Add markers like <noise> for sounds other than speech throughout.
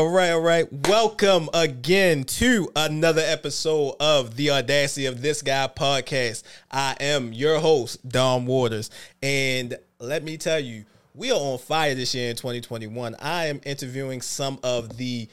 All right, all right. Welcome again to another episode of the Audacity of This Guy podcast. I am your host, Dom Watters. And let me tell you, we are on fire this year in 2021. I am interviewing some of the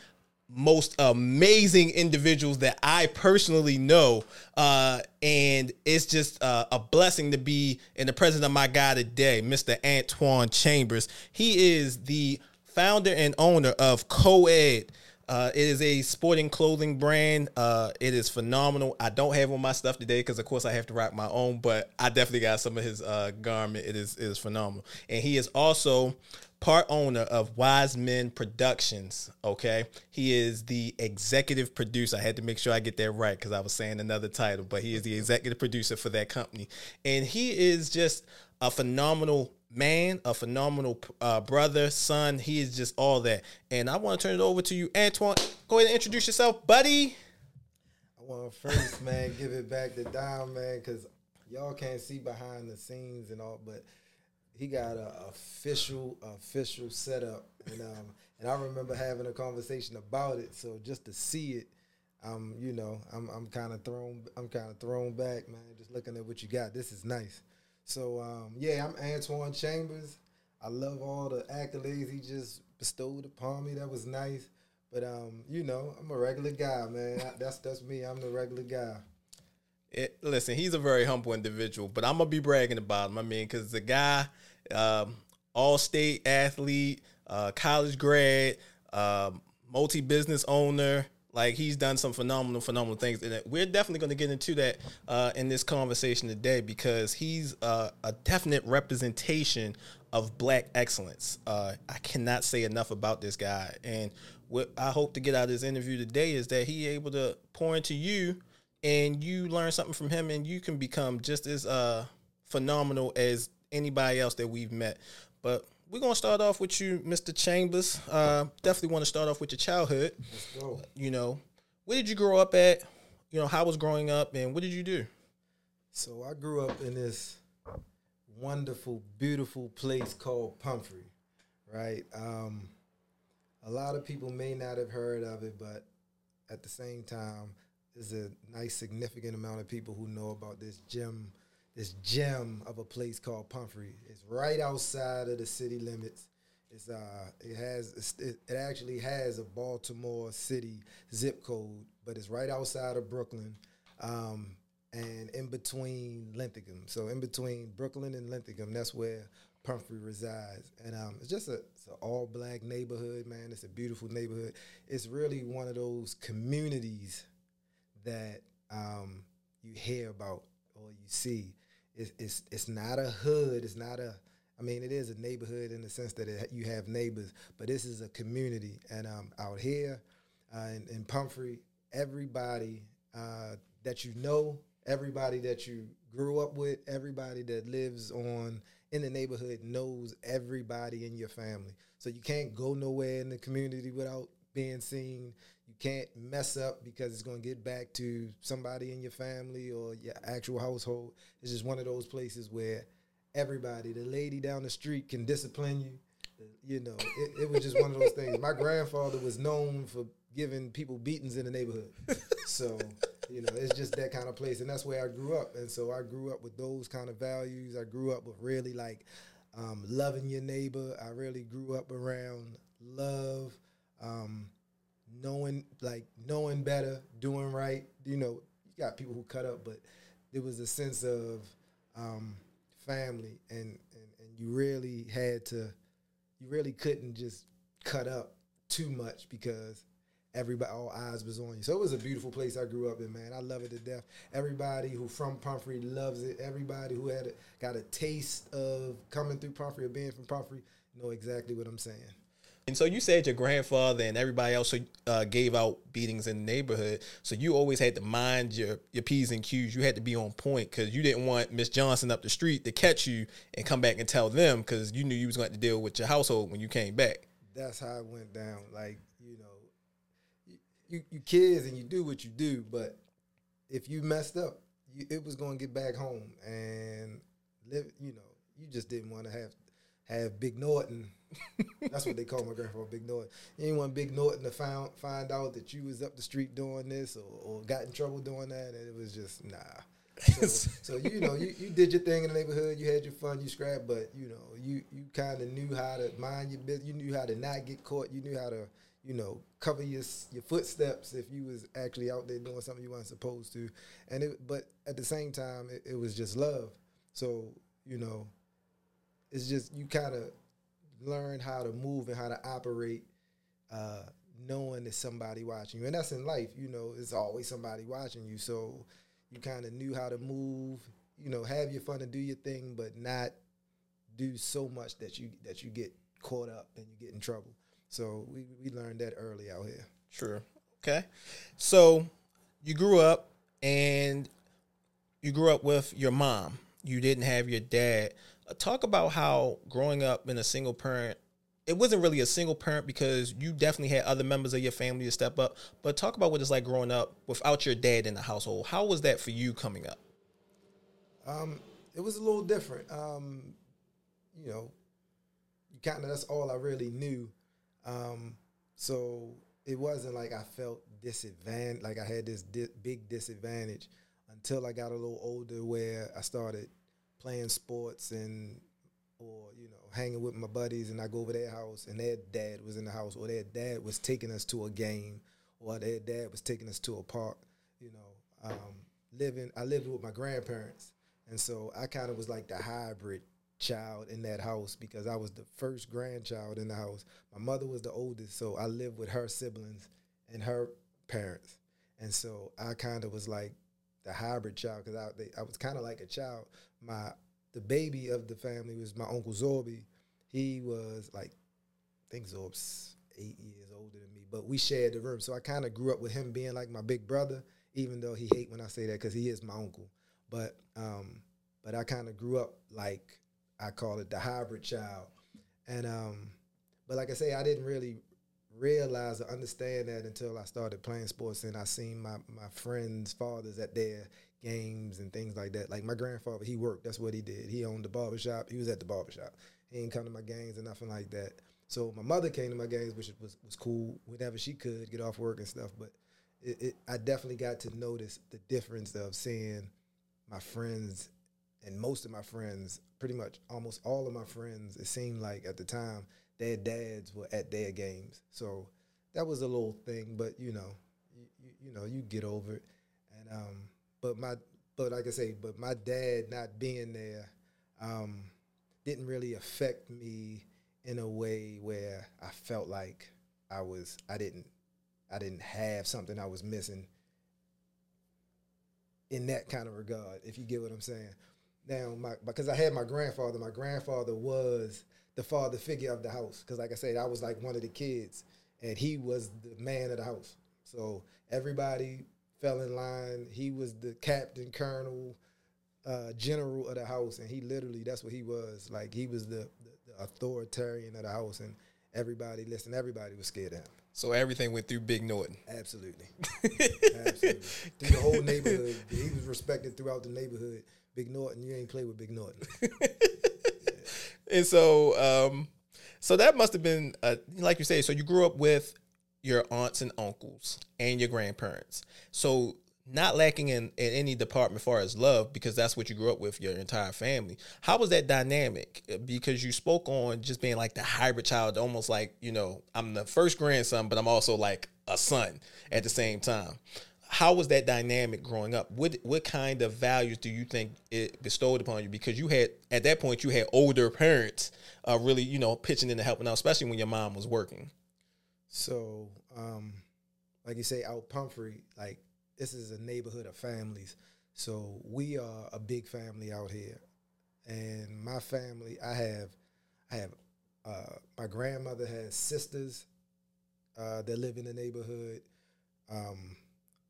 most amazing individuals that I personally know. Uh, and it's just uh, a blessing to be in the presence of my guy today, Mr. Antwan Chambers. He is the founder and owner of Coed. Uh, it is a sporting clothing brand. Uh, it is phenomenal. I don't have on my stuff today because, of course, I have to rock my own. But I definitely got some of his uh, garment. It is it is phenomenal, and he is also part owner of Wisemen Productions. Okay, he is the executive producer. I had to make sure I get that right because I was saying another title, but he is the executive producer for that company, and he is just a phenomenal man, a phenomenal uh, brother, son. He is just all that. And I want to turn it over to you, Antwan. Go ahead and introduce yourself, buddy. I want to first, man, give it back to Dom, man, because y'all can't see behind the scenes and all, but he got a official official setup, and um, and I remember having a conversation about it. So just to see it, um, you know, I'm I'm kind of thrown I'm kind of thrown back, man. Just looking at what you got, this is nice. So um, yeah, I'm Antwan Chambers. I love all the accolades he just bestowed upon me. That was nice. But um, you know, I'm a regular guy, man. that's that's me. I'm the regular guy. It, listen, he's a very humble individual, but I'm gonna be bragging about him. I mean, because the guy, um, all-state athlete, uh, college grad, um, multi-business owner, like he's done some phenomenal, phenomenal things, and we're definitely going to get into that uh, in this conversation today because he's uh, a definite representation of black excellence. Uh, I cannot say enough about this guy, and what I hope to get out of this interview today is that he able to pour into you, and you learn something from him, and you can become just as uh, phenomenal as anybody else that we've met. But we're gonna start off with you, Mr. Chambers. Uh, definitely want to start off with your childhood. Let's go. You know, where did you grow up at? You know, how was growing up, and what did you do? So I grew up in this wonderful, beautiful place called Pumphrey, right? Um, a lot of people may not have heard of it, but at the same time, there's a nice, significant amount of people who know about this gem this gem of a place called Pumphrey. It's right outside of the city limits. It's uh, it has it, it actually has a Baltimore City zip code, but it's right outside of Brooklyn, um, and in between Linthicum. So in between Brooklyn and Linthicum, that's where Pumphrey resides, and um, it's just a it's an all black neighborhood, man. It's a beautiful neighborhood. It's really one of those communities that um, you hear about or you see it's, it's it's not a hood. It's not a. I mean, it is a neighborhood in the sense that it, you have neighbors, but this is a community. And um, out here uh, in, in Pumphrey, everybody uh, that you know, everybody that you grew up with, everybody that lives on in the neighborhood knows everybody in your family. So you can't go nowhere in the community without being seen. Can't mess up because it's going to get back to somebody in your family or your actual household. It's just one of those places where everybody, the lady down the street can discipline you. You know, it, it was just one of those things. My grandfather was known for giving people beatings in the neighborhood. So, you know, it's just that kind of place. And that's where I grew up. And so I grew up with those kind of values. I grew up with really like um, loving your neighbor. I really grew up around love um, knowing like knowing better, doing right. You know, you got people who cut up, but there was a sense of um, family, and, and and you really had to, you really couldn't just cut up too much because everybody all eyes was on you. So it was a beautiful place I grew up in, man. I love it to death. Everybody who from Pumphrey loves it. Everybody who had a, got a taste of coming through Pumphrey or being from Pumphrey know exactly what I'm saying. And so you said your grandfather and everybody else uh, gave out beatings in the neighborhood. So you always had to mind your your p's and q's. You had to be on point because you didn't want Miss Johnson up the street to catch you and come back and tell them because you knew you was going to deal with your household when you came back. That's how it went down. Like you know, you you kids and you do what you do, but if you messed up, you, it was going to get back home and live. You know, you just didn't want to have have Big Norton. That's what they call my grandfather, Big Norton. Anyone Big Norton to find find out that you was up the street doing this or, or got in trouble doing that, and it was just nah. So, <laughs> so you know, you, you did your thing in the neighborhood. You had your fun. You scrapped, but you know, you you kind of knew how to mind your business. You knew how to not get caught. You knew how to you know cover your your footsteps if you was actually out there doing something you weren't supposed to. And it, but at the same time, it, it was just love. So you know, it's just you kind of learn how to move and how to operate. Uh, knowing that somebody watching you, and that's in life. You know, it's always somebody watching you. So you kind of knew how to move, you know, have your fun and do your thing, but not do so much that you that you get caught up and you get in trouble. So we we learned that early out here. Sure. Okay. So you grew up and you grew up with your mom. You didn't have your dad. Talk about how growing up in a single parent it wasn't really a single parent because you definitely had other members of your family to step up. But talk about what it's like growing up without your dad in the household. How was that for you coming up? Um, it was a little different. Um, you know, kind of that's all I really knew. Um, so it wasn't like I felt disadvantaged, like I had this di- big disadvantage until I got a little older, where I started playing sports and or you know hanging with my buddies and I go over their house and their dad was in the house or their dad was taking us to a game or their dad was taking us to a park you know um, living I lived with my grandparents. And so I kind of was like the hybrid child in that house because I was the first grandchild in the house. My mother was the oldest so I lived with her siblings and her parents. And so I kind of was like the hybrid child because I, I was kind of like a child my the baby of the family was my uncle Zorby. He was like, I think Zorb's eight years older than me, but we shared the room. So I kind of grew up with him being like my big brother, even though he hate when I say that because he is my uncle. But um, but I kind of grew up like I call it the hybrid child, and um, but like I say, I didn't really realize or understand that until I started playing sports and I seen my my friends' fathers at their games and things like that. Like my grandfather, he worked. That's what he did. He owned the barbershop. He was at the barbershop. He didn't come to my games or nothing like that. So my mother came to my games, which was was cool whenever she could get off work and stuff. But it, it, I definitely got to notice the difference of seeing my friends and most of my friends, pretty much almost all of my friends. It seemed like at the time their dads were at their games. So that was a little thing, but you know, you, you, know, you get over it. And um, but my but like I say, but my dad not being there um, didn't really affect me in a way where I felt like I was I didn't I didn't have something I was missing in that kind of regard, if you get what I'm saying. Now, my because I had my grandfather, my grandfather was the father figure of the house. Because, like I said, I was like one of the kids, and he was the man of the house. So everybody fell in line. He was the captain, colonel, uh, general of the house, and he literally that's what he was. Like he was the, the, the authoritarian of the house, and everybody listen. Everybody was scared of him. So everything went through Big Norton. Absolutely, <laughs> absolutely. Through the whole neighborhood, he was respected throughout the neighborhood. Big Norton, you ain't play with Big Norton. <laughs> and so, um, so that must have been, uh, like you say. So you grew up with your aunts and uncles and your grandparents. So not lacking in, in any department as far as love because that's what you grew up with your entire family how was that dynamic because you spoke on just being like the hybrid child almost like you know i'm the first grandson but i'm also like a son at the same time how was that dynamic growing up? What what kind of values do you think it bestowed upon you? Because you had at that point you had older parents uh, really you know pitching in and helping out especially when your mom was working. So, um, like you say, out Pumphrey, like this is a neighborhood of families. So we are a big family out here, and my family, I have, I have, uh, my grandmother has sisters uh, that live in the neighborhood, um,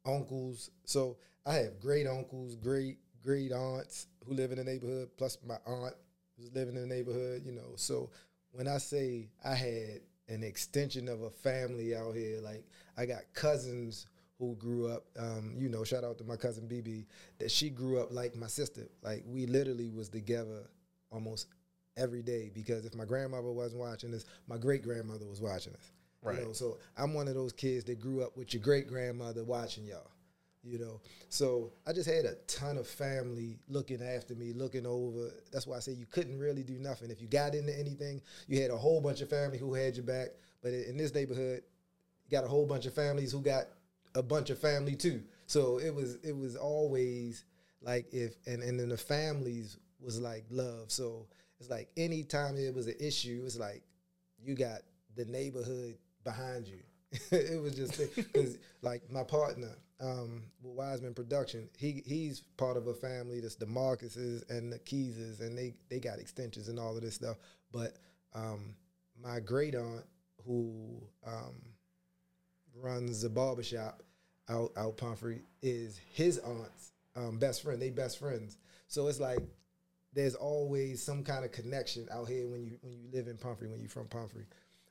uncles. So I have great uncles, great great aunts who live in the neighborhood, plus my aunt who's living in the neighborhood. You know, so when I say I had an extension of a family out here. Like I got cousins who grew up. Um, you know, shout out to my cousin BB that she grew up like my sister. Like we literally was together almost every day because if my grandmother wasn't watching this, my great grandmother was watching us. Right. You know, so I'm one of those kids that grew up with your great grandmother watching y'all. You know, so I just had a ton of family looking after me, looking over. That's why I say you couldn't really do nothing. If you got into anything, you had a whole bunch of family who had your back. But in this neighborhood, you got a whole bunch of families who got a bunch of family too. So it was it was always like if and and then the families was like love. So it's like anytime it was an issue, it's like you got the neighborhood behind you. <laughs> it was just because like my partner um, with Wisemen Production, he he's part of a family that's the Marcuses and the Keyses, and they they got extensions and all of this stuff. But um, my great aunt, who um, runs the barbershop out out Pumphrey, is his aunt's um, best friend. They best friends, so it's like there's always some kind of connection out here when you when you live in Pumphrey, when you're from Pumphrey.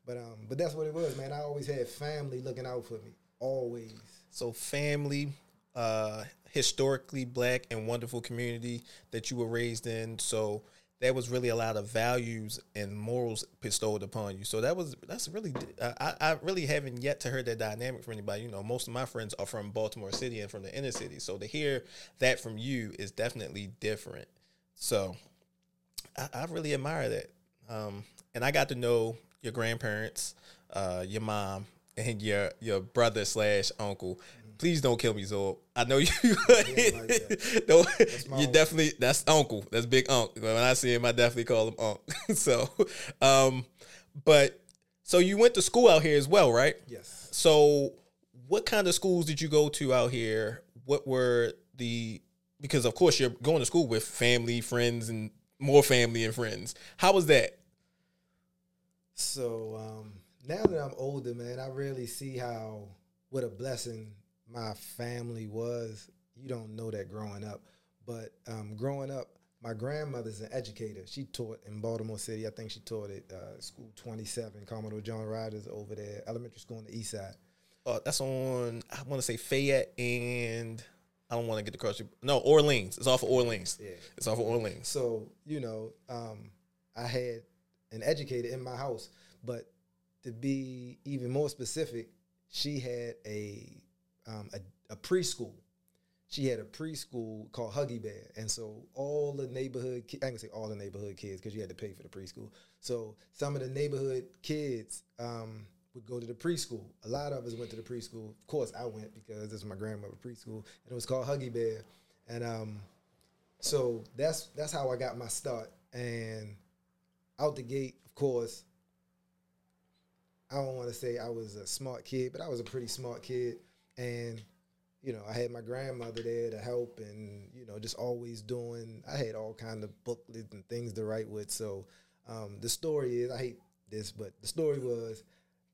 But um, but that's what it was, man. I always had family looking out for me, always. So family, uh, historically black and wonderful community that you were raised in. So that was really a lot of values and morals bestowed upon you. So that was that's really I, I really haven't yet to heard that dynamic from anybody. You know, most of my friends are from Baltimore City and from the inner city. So to hear that from you is definitely different. So I, I really admire that. Um, and I got to know your grandparents, uh, your mom, and your your brother slash uncle. Please don't kill me, Zor. I know <laughs> you. like <laughs> don't, you definitely that's uncle. That's big uncle. When I see him, I definitely call him uncle. <laughs> so, um, but so you went to school out here as well, right? Yes. So, what kind of schools did you go to out here? What were the because of course you're going to school with family, friends, and more family and friends. How was that? So um, now that I'm older, man, I really see how what a blessing my family was. You don't know that growing up, but um, growing up, my grandmother's an educator. She taught in Baltimore City. I think she taught at uh, School 27, Commodore John Rodgers over there, elementary school on the east side. Uh, that's on, I want to say Fayette and I don't want to get the cross. No, Orleans. It's off of Orleans. Yeah. It's off of Orleans. So, you know, um, I had an educator in my house, but to be even more specific, she had a um, a, a, preschool. She had a preschool called Huggy Bear, and so all the neighborhood I can say all the neighborhood kids because you had to pay for the preschool. So some of the neighborhood kids um, would go to the preschool. A lot of us went to the preschool. Of course, I went because this was my grandmother preschool, and it was called Huggy Bear, and um, so that's that's how I got my start. And out the gate, of course, I don't want to say I was a smart kid, but I was a pretty smart kid. And, you know, I had my grandmother there to help and, you know, just always doing, I had all kind of booklets and things to write with. So um, the story is, I hate this, but the story was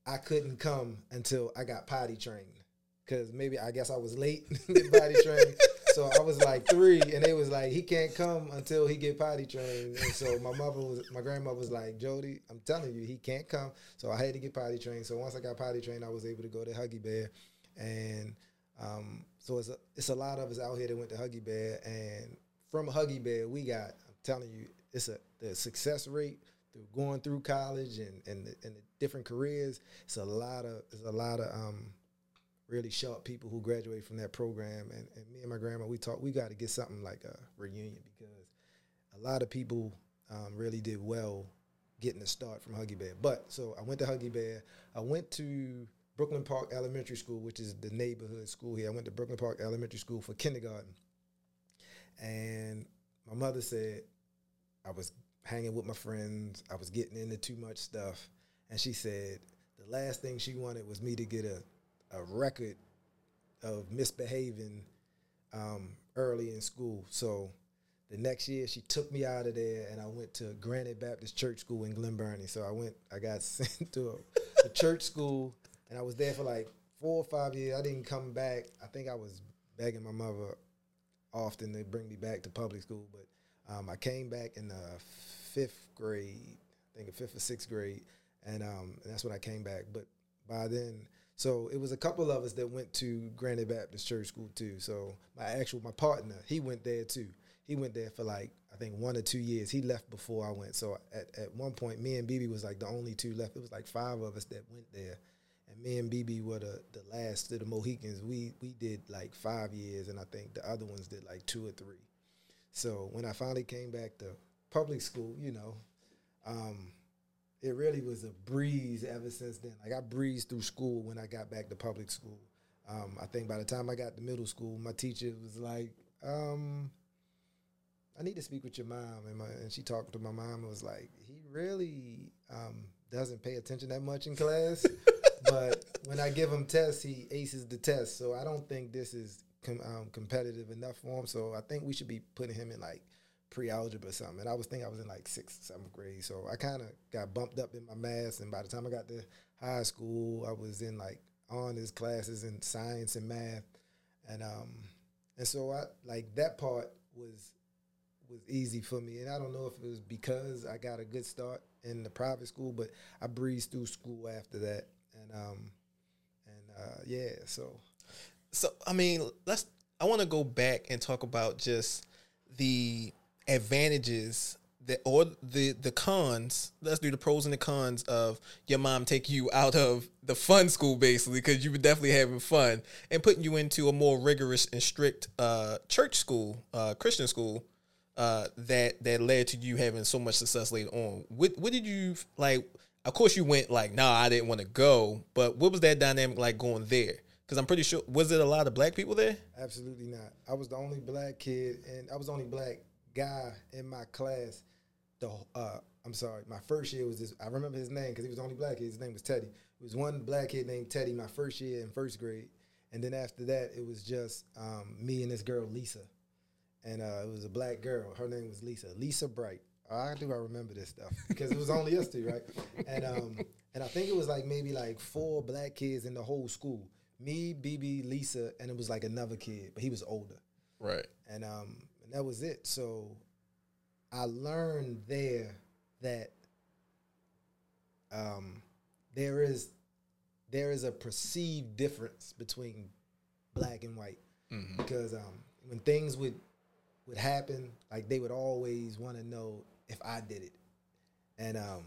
I couldn't come until I got potty trained. Cause maybe I guess I was late <laughs> potty trained. <laughs> So I was like three, and they was like, he can't come until he get potty trained. And so my mother was, my grandmother was like, Jody, I'm telling you, he can't come. So I had to get potty trained. So once I got potty trained, I was able to go to Huggy Bear, and um, so it's a, it's a lot of us out here that went to Huggy Bear, and from Huggy Bear, we got, I'm telling you, it's a the success rate through going through college and and the, and the different careers. It's a lot of it's a lot of um, really sharp people who graduated from that program. And, and me and my grandma, we talked, we got to get something like a reunion because a lot of people um, really did well getting a start from Huggy Bear. But so I went to Huggy Bear. I went to Brooklyn Park Elementary School, which is the neighborhood school here. I went to Brooklyn Park Elementary School for kindergarten. And my mother said I was hanging with my friends, I was getting into too much stuff. And she said the last thing she wanted was me to get a a record of misbehaving um, early in school. So the next year she took me out of there and I went to Granite Baptist Church School in Glen Burnie. So I went, I got <laughs> sent to a, a, church school and I was there for like four or five years. I didn't come back. I think I was begging my mother often to bring me back to public school, but um, I came back in the fifth grade, I think fifth or sixth grade, and, um, and that's when I came back. But by then, so it was a couple of us that went to Granite Baptist Church School too. So my actual my partner, he went there too. he went there for like I think one or two years. He left before I went. So at, at one point, me and BB was like the only two left. It was like five of us that went there, and me and BB were the, the last of the Mohicans. We we did like five years, and I think the other ones did like two or three. So when I finally came back to public school, you know, um, it really was a breeze ever since then. Like I breezed through school when I got back to public school. Um, I think by the time I got to middle school, my teacher was like, um, I need to speak with your mom. And, my, and she talked to my mom and was like, he really um, doesn't pay attention that much in class. <laughs> but when I give him tests, he aces the test. So I don't think this is com- um, competitive enough for him. So I think we should be putting him in like pre-algebra or something. And I was thinking I was in like sixth, seventh grade. So I kind of got bumped up in my math. And by the time I got to high school, I was in like honors classes in science and math. And um and so I like that part was was easy for me. And I don't know if it was because I got a good start in the private school, but I breezed through school after that. And um and uh yeah, so So I mean, let's. I want to go back and talk about just the advantages that or the the cons. Let's do the pros and the cons of your mom take you out of the fun school basically because you were definitely having fun and putting you into a more rigorous and strict uh, church school, uh, Christian school. Uh, that that led to you having so much success later on. What what did you like? Of course, you went like, nah, I didn't want to go. But what was that dynamic like going there? Because I'm pretty sure was it a lot of black people there? Absolutely not. I was the only black kid, and I was only black guy in my class. The uh, I'm sorry, my first year was this. I remember his name because he was the only black kid. His name was Teddy. It was one black kid named Teddy my first year in first grade, and then after that, it was just um, me and this girl Lisa, and uh, it was a black girl. Her name was Lisa. Lisa Bright. I do I remember this stuff <laughs> because it was only us two, right? And um, and I think it was like maybe like four black kids in the whole school. Me, BB, Lisa, and it was like another kid, but he was older Right. and um and that was it. So I learned there that um there is there is a perceived difference between black and white because um when things would would happen like they would always want to know if I did it and um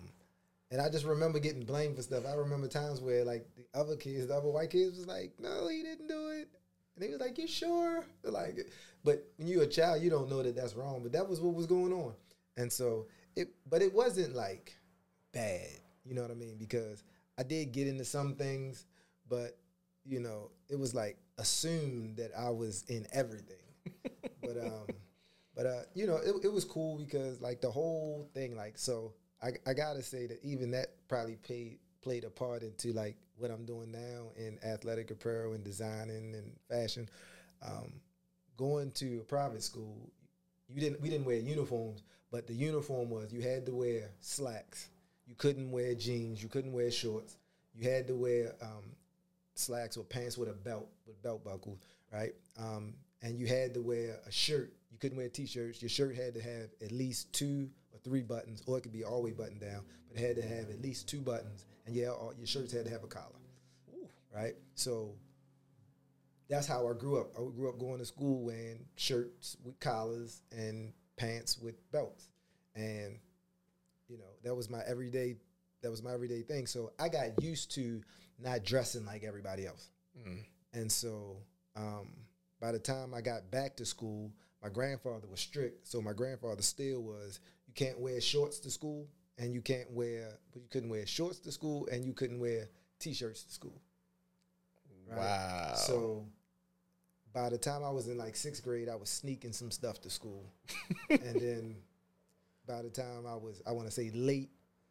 and I just remember getting blamed for stuff. I remember times where like the other kids, the other white kids was like, "No, he didn't do it." And they was like, "You sure?" Like, but when you're a child, you don't know that that's wrong. But that was what was going on, and so it. But it wasn't like bad, you know what I mean? Because I did get into some things, but you know, it was like assumed that I was in everything. <laughs> but um, but uh, you know, it it was cool because like the whole thing, like so. I, I gotta say that even that probably played played a part into like what I'm doing now in athletic apparel and designing and fashion. Um, going to a private school, you didn't we didn't wear uniforms, but the uniform was you had to wear slacks. You couldn't wear jeans. You couldn't wear shorts. You had to wear um, slacks or pants with a belt with belt buckles, right? Um, and you had to wear a shirt. You couldn't wear t-shirts. Your shirt had to have at least two or three buttons, or it could be all way buttoned down, but it had to have at least two buttons. And yeah, all, your shirts had to have a collar, right? So that's how I grew up. I grew up going to school wearing shirts with collars and pants with belts, and you know that was my everyday. That was my everyday thing. So I got used to not dressing like everybody else, and so um, by the time I got back to school, my grandfather was strict. So my grandfather still was. You can't wear shorts to school, and you can't wear. But you couldn't wear shorts to school, and you couldn't wear t-shirts to school. right? Wow. So by the time I was in like sixth grade, I was sneaking some stuff to school, <laughs> and then by the time I was, I want to say late,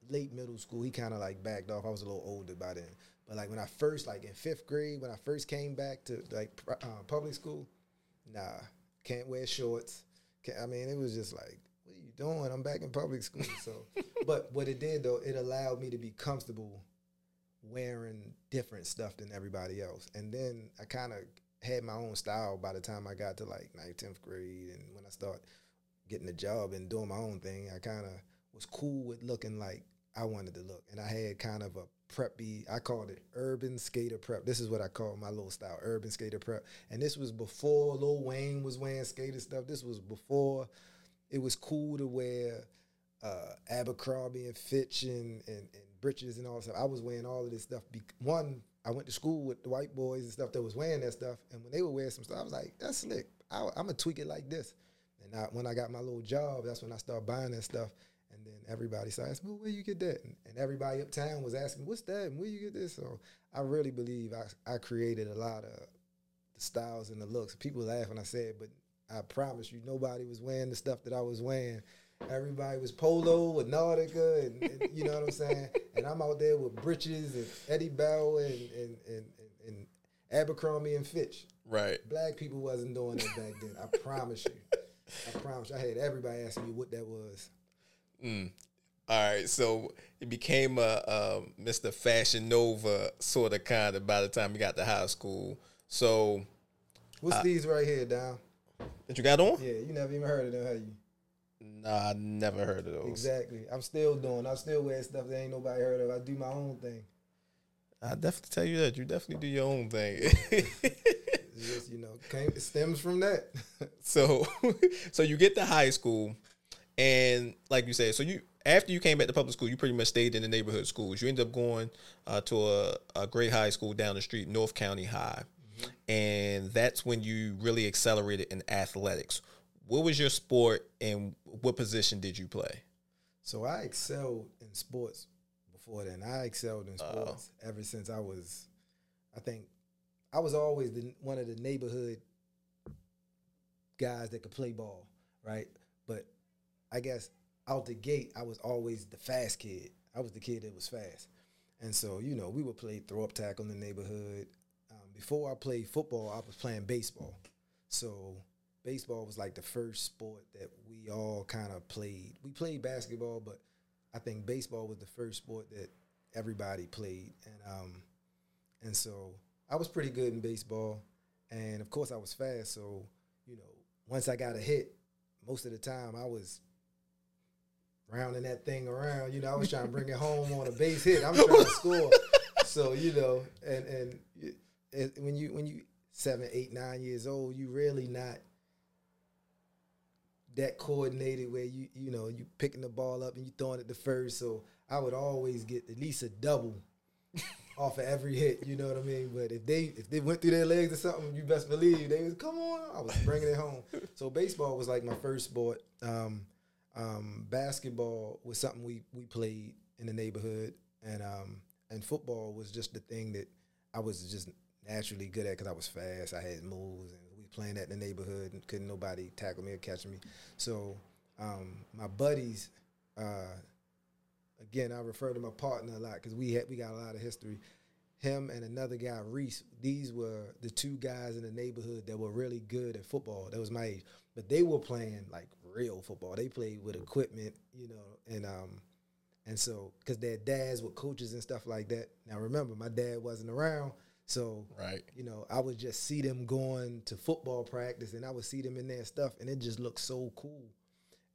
late middle school, he kind of like backed off. I was a little older by then, but like when I first, like in fifth grade, when I first came back to like uh, public school, nah, can't wear shorts. Can't, I mean, it was just like, what are you doing? I'm back in public school. So, <laughs> but what it did though, it allowed me to be comfortable wearing different stuff than everybody else. And then I kind of had my own style by the time I got to like ninth, tenth grade, and when I started getting a job and doing my own thing, I kind of was cool with looking like I wanted to look, and I had kind of a preppy. I called it urban skater prep. This is what I call my little style, urban skater prep. And this was before Lil Wayne was wearing skater stuff. This was before it was cool to wear uh, Abercrombie and Fitch and, and, and breeches and all that stuff. I was wearing all of this stuff. Be- one, I went to school with the white boys and stuff that was wearing that stuff, and when they were wearing some stuff, I was like, "That's slick. I, I'm gonna tweak it like this." And I, when I got my little job, that's when I started buying that stuff. And then everybody started asking, well, where you get that? And, and everybody uptown was asking, what's that? And where you get this? So I really believe I, I created a lot of the styles and the looks. People laugh when I say it, but I promise you, nobody was wearing the stuff that I was wearing. Everybody was polo with Nautica, and, and you know what I'm saying. And I'm out there with breeches and Eddie Bauer and and, and, and Abercrombie and Fitch. Right. Black people wasn't doing that back then. I promise you. I promise. You. I had everybody asking me what that was. Mm. All right, so it became a, a Mr. Fashion Nova sort of kind of by the time you got to high school. So what's uh, these right here, Dom? That you got on? Yeah, you never even heard of them, have you? Nah, I never heard of those. Exactly. I'm still doing. I'm still wear stuff that ain't nobody heard of. I do my own thing. I definitely tell you that you definitely do your own thing. <laughs> just you know, came it stems from that. <laughs> so, <laughs> so you get to high school, and like you said, so you after you came back to public school, you pretty much stayed in the neighborhood schools. You ended up going uh, to a, a, great high school down the street, North County High. And that's when you really accelerated in athletics. What was your sport, and what position did you play? So I excelled in sports before then. I excelled in sports uh, ever since I was, I think, I was always the, one of the neighborhood guys that could play ball, right? But I guess out the gate, I was always the fast kid. I was the kid that was fast. And so, you know, we would play throw up tackle in the neighborhood. Before I played football, I was playing baseball. So baseball was like the first sport that we all kind of played. We played basketball, but I think baseball was the first sport that everybody played. And um, and so I was pretty good in baseball. And of course I was fast, so, you know, once I got a hit, most of the time I was rounding that thing around. You know, I was trying to bring it home on a base hit. I'm trying to score. So you know, and and when you when you seven, eight, nine years old, you really not that coordinated where you you know you picking the ball up and you throwing it to first. So I would always get at least a double <laughs> off of every hit. You know what I mean? But if they if they went through their legs or something, you best believe they was come on. I was bringing it home. <laughs> So baseball was like my first sport. Um, um, basketball was something we we played in the neighborhood, and um, and football was just the thing that I was just naturally good at because I was fast. I had moves, and we playing at the neighborhood, and couldn't nobody tackle me or catch me. So um, my buddies, uh, again, I refer to my partner a lot because we had we got a lot of history. Him and another guy, Reese. These were the two guys in the neighborhood that were really good at football. That was my age, but they were playing like real football. They played with equipment, you know, and um, and so because their dads were coaches and stuff like that. Now remember, my dad wasn't around, so right, you know, I would just see them going to football practice, and I would see them in their stuff, and it just looked so cool.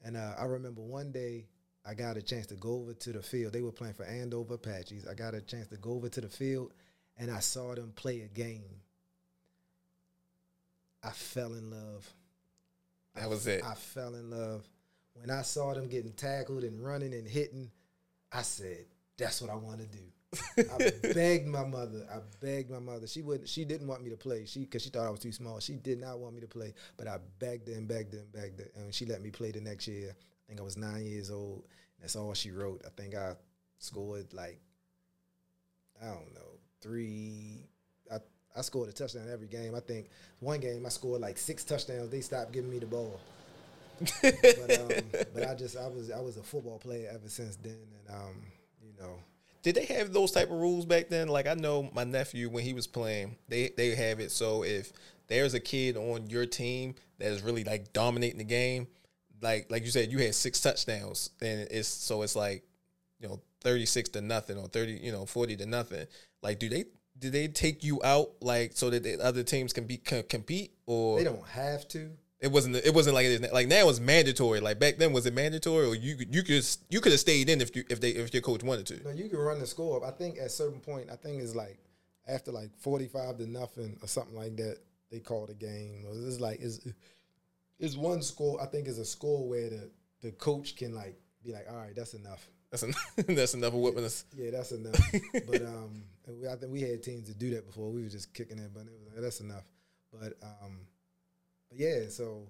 And uh, I remember one day I got a chance to go over to the field. They were playing for Andover Apaches. I got a chance to go over to the field, and I saw them play a game. I fell in love. That was it. I fell in love. When I saw them getting tackled and running and hitting, I said, that's what I want to do. I <laughs> begged my mother. I begged my mother. She wouldn't. She didn't want me to play. She because she thought I was too small. She did not want me to play. But I begged her and begged her and begged her, and she let me play the next year. I think I was nine years old. That's all she wrote. I think I scored like I don't know three. I I scored a touchdown every game. I think one game I scored like six touchdowns. They stopped giving me the ball. but, um, but I just I was I was a football player ever since then, and um, you know. Did they have those type of rules back then? Like I know my nephew when he was playing, they they have it so if there's a kid on your team that is really like dominating the game, like like you said, you had six touchdowns, and it's so it's like you know thirty six to nothing or thirty you know forty to nothing. Like, do they do they take you out like so that the other teams can be can compete or they don't have to, It wasn't. It wasn't like it is now. like now. It's mandatory. Like back then, was it mandatory, or you could you could you could have stayed in if you if they if your coach wanted to. No, you can run the score up. I think at a certain point, I think it's like after like forty five to nothing or something like that. They call the game. Or It's like it's it's one score. I think it's a score where the the coach can like be like, all right, that's enough. That's en- <laughs> that's enough of whooping us. Yeah, that's enough. <laughs> but um, I think we had teams to do that before. We were just kicking it, but it was like, that's enough. But um, but yeah, so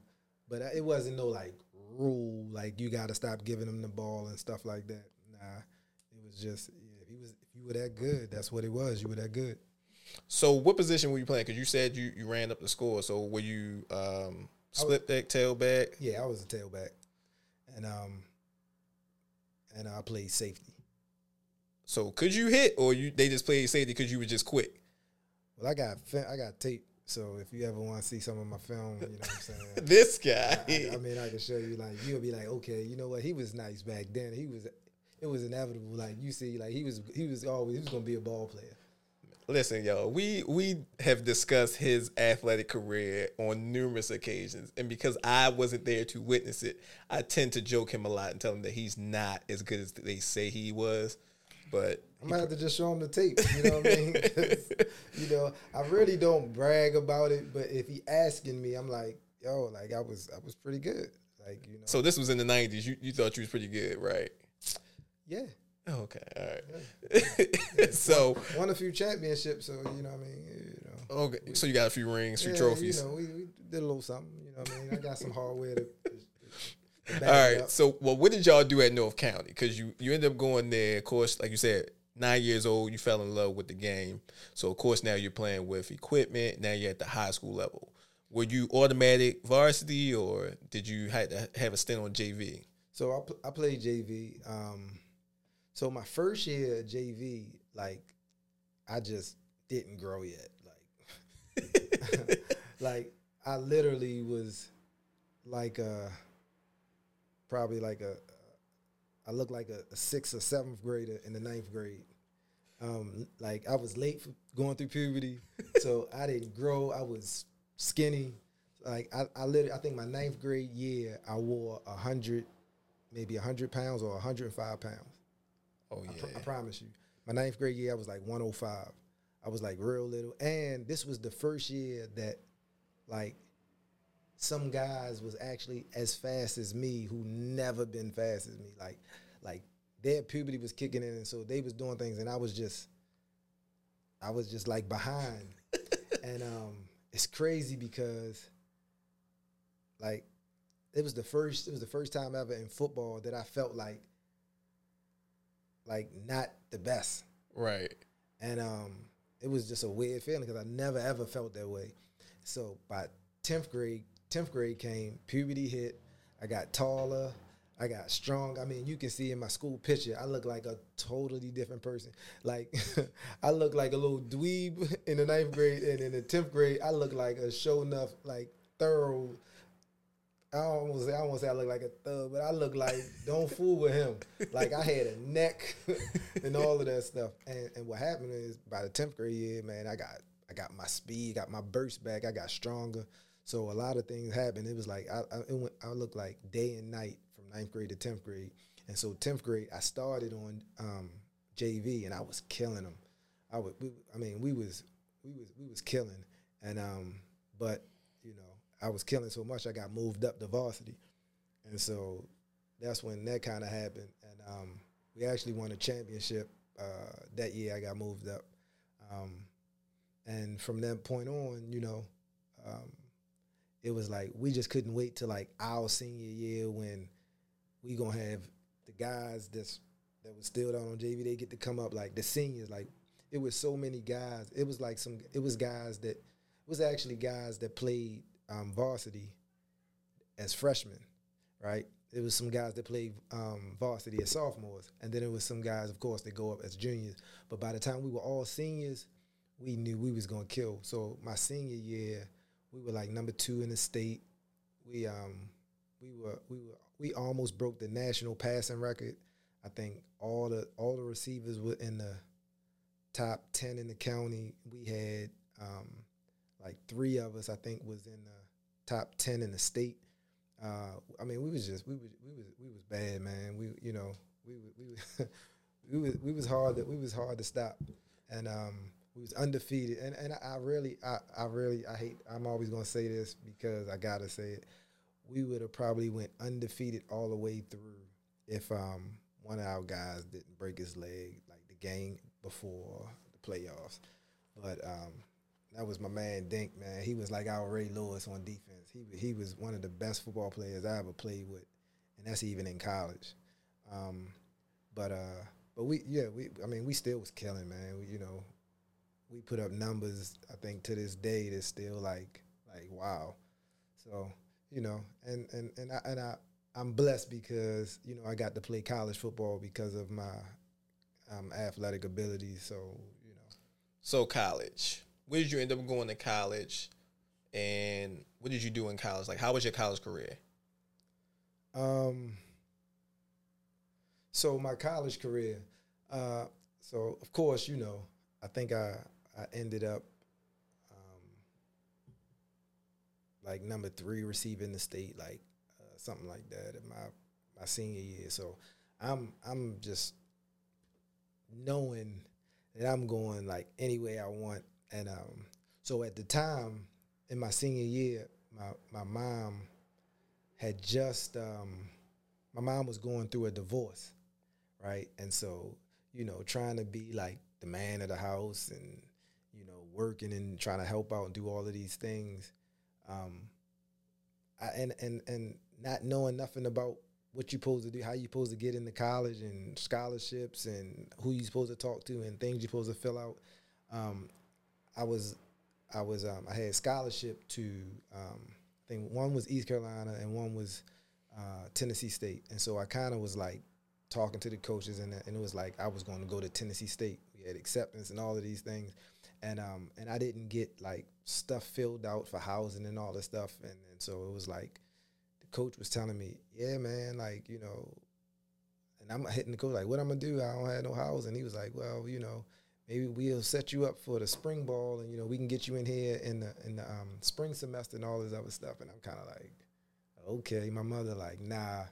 but it wasn't no like rule like you got to stop giving them the ball and stuff like that. Nah, it was just yeah, if you was if you were that good, that's what it was. You were that good. So what position were you playing? Because you said you, you ran up the score. So were you um, split back, tailback? Yeah, I was a tailback, and um, and I played safety. So could you hit, or you they just played safety because you were just quick? Well, I got I got tape. So if you ever want to see some of my film, you know what I'm saying. <laughs> This guy. I, I mean, I can show you. Like, you'll be like, okay, you know what? He was nice back then. He was. It was inevitable. Like you see, like he was. He was always. He was gonna be a ball player. Listen, y'all, we we have discussed his athletic career on numerous occasions, and because I wasn't there to witness it, I tend to joke him a lot and tell him that he's not as good as they say he was. But I might have to just show him the tape. You know what I mean? <laughs> you know, I really don't brag about it, but if he asking me, I'm like, yo, like I was, I was pretty good. Like you know, so this was in the '90s. You you thought you was pretty good, right? yeah, oh, Okay, all right. <laughs> so won a few championships. So you know, what I mean, you know. okay, so you got a few rings, few Yeah, trophies. You know, we, we did a little something. You know what I mean? I got some hardware to. All right. up. So, well, what did y'all do at North County? Because you you ended up going there. Of course, like you said, nine years old, you fell in love with the game. So, of course, now you're playing with equipment. Now you're at the high school level. Were you automatic varsity, or did you have to have a stint on JV? So I, pl- I played JV. Um, so my first year at JV, like, I just didn't grow yet. Like, <laughs> like I literally was like a probably like a I looked like a, a sixth or seventh grader in the ninth grade. Um, like I was late for going through puberty, <laughs> so I didn't grow. I was skinny. Like I, I literally, I think my ninth grade year, I wore a hundred, maybe a hundred pounds or hundred and five pounds. Oh I, yeah. pr- I promise you. My ninth grade year, I was like 105. I was like real little. And this was the first year that like some guys was actually as fast as me who never been fast as me. Like like their puberty was kicking in and so they was doing things and I was just I was just like behind. <laughs> and um it's crazy because like it was the first it was the first time ever in football that I felt like like not the best. Right. And um, it was just a weird feeling because I never ever felt that way. So by tenth grade, tenth grade came, puberty hit. I got taller. I got strong. I mean, you can see in my school picture, I look like a totally different person. Like, <laughs> I look like a little dweeb in the ninth grade, and in the tenth grade, I look like a show enough, like thorough. I to say I to say I look like a thug, but I look like don't <laughs> fool with him. Like I had a neck <laughs> and all of that stuff. And and what happened is by the tenth grade year, man, I got I got my speed, got my burst back, I got stronger. So a lot of things happened. It was like I I, went, I looked like day and night from ninth grade to tenth grade. And so tenth grade, I started on um, JV, and I was killing them. I would, we, I mean, we was we was we was killing, and um, but you know, I was killing so much, I got moved up to varsity, and so that's when that kind of happened, and um, we actually won a championship uh, that year. I got moved up, um, and from that point on, you know, um, it was like we just couldn't wait till like our senior year when we gonna have the guys that's that was still down on JV. They get to come up like the seniors. Like it was so many guys. It was like some. It was guys that it was actually guys that played um, varsity as freshmen, right? It was some guys that played um, varsity as sophomores, and then it was some guys, of course, that go up as juniors. But by the time we were all seniors, we knew we was gonna kill. So my senior year, we were like number two in the state. We um we were we were we almost broke the national passing record. I think all the all the receivers were in the top ten in the county. We had um like three of us I think was in the top ten in the state. Uh, I mean, we was just we was we was we was bad, man. We you know we we we <laughs> was we was hard to, we was hard to stop, and um, we was undefeated. And and I really I I really I hate I'm always gonna say this because I gotta say it. We would have probably went undefeated all the way through if um one of our guys didn't break his leg like the game before the playoffs. But um, that was my man Dink, man. He was like our Ray Lewis on defense. He he was one of the best football players I ever played with, and that's even in college. Um, but uh, but we yeah we I mean we still was killing, man. We, you know, we put up numbers. I think to this day that's still like like wow. So you know, and and and I and I I'm blessed because you know I got to play college football because of my um, athletic abilities. So you know. So college. Where did you end up going to college? And what did you do in college? Like, how was your college career? Um. So my college career. Uh, so of course, you know, I think I I ended up um, like number three receiving the state, like uh, something like that in my my senior year. So I'm I'm just knowing that I'm going like any way I want, and um, so at the time in my senior year, my my mom had just um, my mom was going through a divorce, right? And so you know, trying to be like the man of the house and working and trying to help out and do all of these things, um, I, and and and not knowing nothing about what you're supposed to do, how you're supposed to get into college and scholarships and who you're supposed to talk to and things you're supposed to fill out. Um, I was, I was, um, I had a scholarship to, um, I think one was East Carolina and one was uh, Tennessee State, and so I kind of was like talking to the coaches and and it was like I was going to go to Tennessee State. We had acceptance and all of these things, and um and I didn't get like stuff filled out for housing and all this stuff, and and so it was like the coach was telling me, yeah, man, like, you know, and I'm hitting the coach, like, what I'm gonna do? I don't have no housing. He was like, well, you know, maybe we'll set you up for the spring ball and, you know, we can get you in here in the, in the um, spring semester and all this other stuff. And I'm kind of like, okay. My mother, like, nah,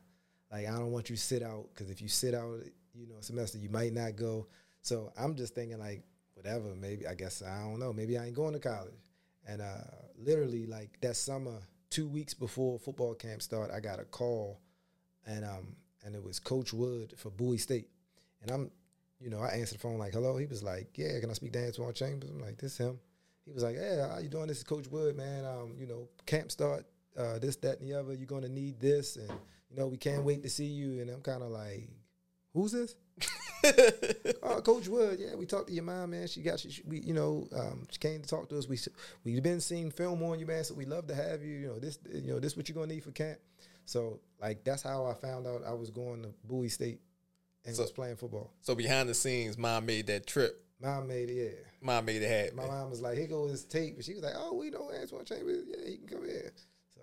like, I don't want you to sit out because if you sit out, you know, semester, you might not go. So I'm just thinking, like, whatever, maybe, I guess, I don't know, maybe I ain't going to college. And uh, literally, like, that summer, two weeks before football camp start, I got a call, and um, and it was Coach Wood for Bowie State, and I'm, you know, I answered the phone like, "Hello." He was like, "Yeah, can I speak to Antwan Chambers?" I'm like, "This him." He was like, "Yeah, how you doing? This is Coach Wood, man. Um, you know, camp start, uh, this, that, and the other. You're gonna need this, and you know, we can't wait to see you." And I'm kind of like, "Who's this?" Oh, <laughs> Coach Wood, yeah, we talked to your mom, man. She got she, we, you know, um, she came to talk to us. We we've been seeing film on you, man. So we love to have you. You know, this, you know, this what you're gonna need for camp. So like that's how I found out I was going to Bowie State and So- was playing football. So behind the scenes, mom made that trip. Mom made it, yeah. Mom made it happen. My mom was like, "Here goes his tape." And she was like, "Oh, we know Antwan Chambers. Yeah, he can come in."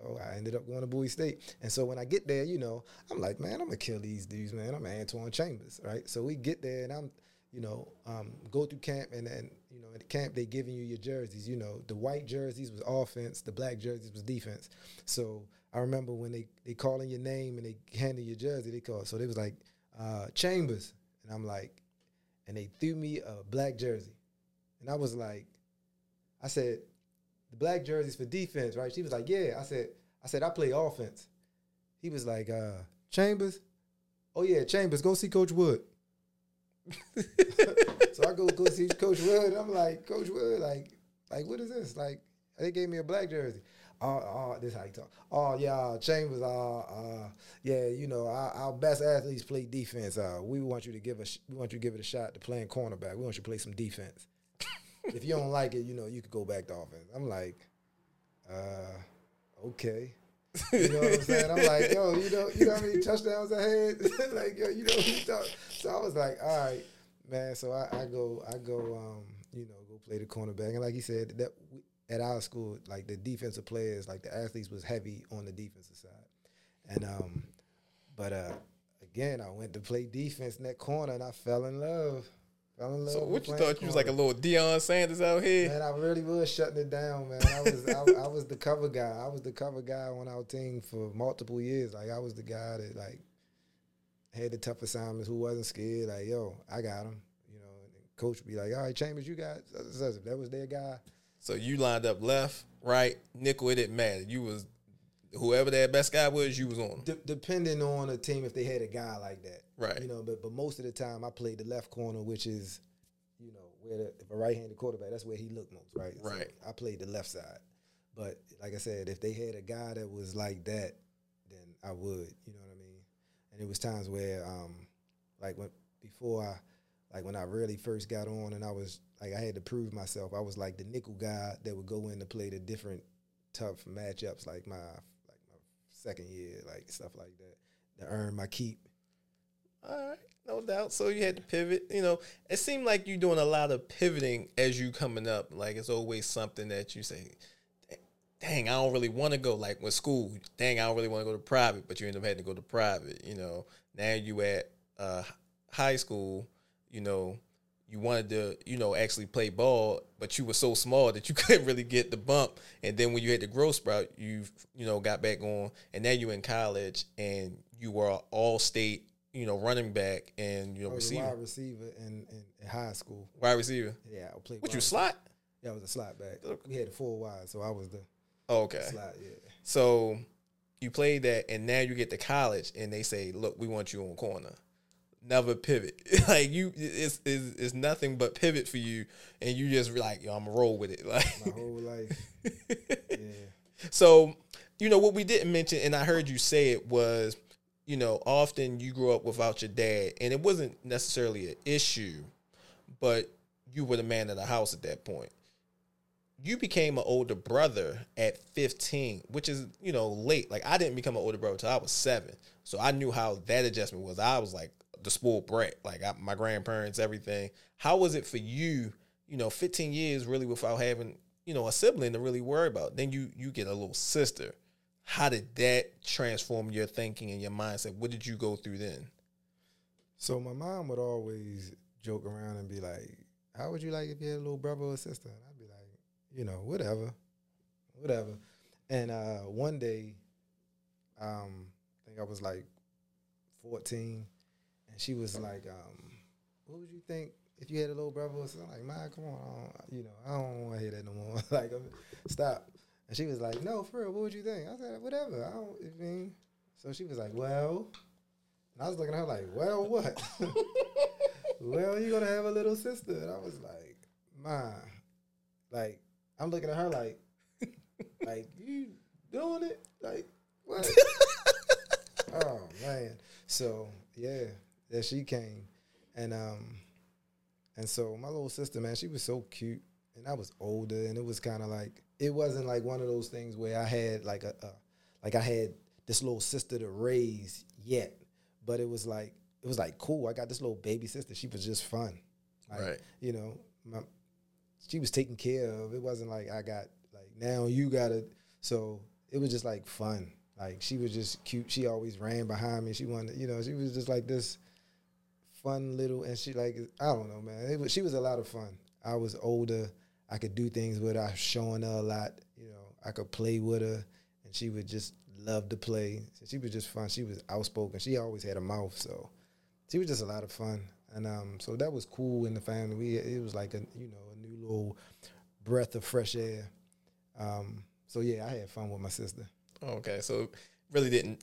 So I ended up going to Bowie State. And so when I get there, you know, I'm like, "Man, I'm gonna kill these dudes, man. I'm Antwan Chambers, right?" So we get there, and I'm, you know, um, go through camp, and then you know, at camp they giving you your jerseys. You know, the white jerseys was offense, the black jerseys was defense. So I remember when they they calling your name and they handed your jersey, they call. So they was like uh, Chambers, and I'm like, and they threw me a black jersey. And I was like, I said, the black jersey's for defense, right? She was like, yeah. I said, I said, I play offense. He was like, uh, Chambers? Oh yeah, Chambers, go see Coach Wood. <laughs> so I go go see Coach Wood. I'm like, Coach Wood, like, like what is this? Like, they gave me a black jersey. Oh, oh, this is how you talk. Oh yeah, Chambers. Uh, uh, yeah, you know, our, our best athletes play defense. Uh, we want you to give us, we want you to give it a shot to playing cornerback. We want you to play some defense. If you don't like it, you know, you could go back to offense. I'm like, uh, okay. You know what I'm saying? I'm like, yo, you know, you know how many touchdowns I had? <laughs> like, yo, you know, talk. so I was like, all right, man. So I, I go, I go, um, you know, go play the cornerback, and like he said, that at our school, like the defensive players, like the athletes was heavy on the defensive side, and um, but uh, again, I went to play defense in that corner, and I fell in love. Fell in love. So what you thought you was like a little Deion Sanders out here? Man, I really was shutting it down, man. I was I, <laughs> I was the cover guy. I was the cover guy on our team for multiple years. Like I was the guy that like had the tough assignments, who wasn't scared. Like, yo, I got him. You know, and coach would be like, all right, Chambers, you got such and such. If that was their guy. So you lined up left, right, nickel. It didn't matter. You was whoever that best guy was. You was on. Depending on a team, if they had a guy like that, Right. You know, but but most of the time, I played the left corner, which is, you know, where the, if a right-handed quarterback, that's where he looked most, right? So Right. I played the left side, but like I said, if they had a guy that was like that, then I would. You know what I mean? And it was times where, um, like when before I, like when I really first got on, and I was like I had to prove myself. I was like the nickel guy that would go in to play the different tough matchups, like my like my second year, like stuff like that, to earn my keep. All right, no doubt. So you had to pivot. You know, it seemed like you're doing a lot of pivoting as you coming up. Like it's always something that you say, "Dang, I don't really want to go." Like with school, dang, I don't really want to go to private, but you end up having to go to private. You know, now you at uh, high school. You know, you wanted to, you know, actually play ball, but you were so small that you <laughs> couldn't really get the bump. And then when you had the growth sprout, you, you know, got back on, and now you in college, and you were all state you know, running back and you know, I was a receiver, wide receiver in, in, in high school. wide receiver. Yeah, I played. What you slot? Yeah, I was a slot back. We had a full wide, so I was the Oh, okay. slot. Yeah. So you played that, and now you get to college, and they say, "Look, we want you on corner." Never pivot. <laughs> like you, it's, it's it's nothing but pivot for you, and you just like, "Yo, I'm gonna roll with it." <laughs> Like My whole life. <laughs> Yeah. So, you know, what we didn't mention, and I heard you say it was, you know, often you grew up without your dad, and it wasn't necessarily an issue, but you were the man of the house at that point. You became an older brother at 15, which is, you know, late. Like, I didn't become an older brother until I was seven. So I knew how that adjustment was. I was like the spoiled brat, like I, my grandparents, everything. How was it for you, you know, 15 years really without having you know, a sibling to really worry about. Then you you get a little sister. How did that transform your thinking and your mindset? What did you go through then? So my mom would always joke around and be like, "How would you like if you had a little brother or sister?" And I'd be like, "You know, whatever, whatever." And uh, one day, um, I think I was like fourteen, and she was like, um, "What would you think if you had a little brother or sister?" I'm like, "Ma, come on, you know, I don't want to hear that no more. <laughs> like, stop." And she was like, "No, for real. What would you think?" I said, "Whatever. I don't. I mean." So she was like, "Well." And I was looking at her like, well, what? <laughs> well, you're gonna have a little sister. And I was like, ma, like, I'm looking at her like, <laughs> like, you doing it? Like, what? <laughs> oh man. So yeah, yeah, she came. And um and so my little sister, man, she was so cute. And I was older and it was kind of like it wasn't like one of those things where I had like a, a like I had this little sister to raise yet but it was like it was like cool. I got this little baby sister. She was just fun, Like, Right. You know, my, she was taken care of. It wasn't like I got like now you got to. So it was just like fun. Like she was just cute. She always ran behind me. She wanted, you know, she was just like this fun little, and she like I don't know, man. It was, she was a lot of fun. I was older. I could do things with her. Showing her a lot. You know, I could play with her, and she would just love to play. She was just fun. She was outspoken. She always had a mouth, so she was just a lot of fun. And um, so that was cool in the family. We it was like a you know a new little breath of fresh air. Um, so yeah, I had fun with my sister. Okay, so really didn't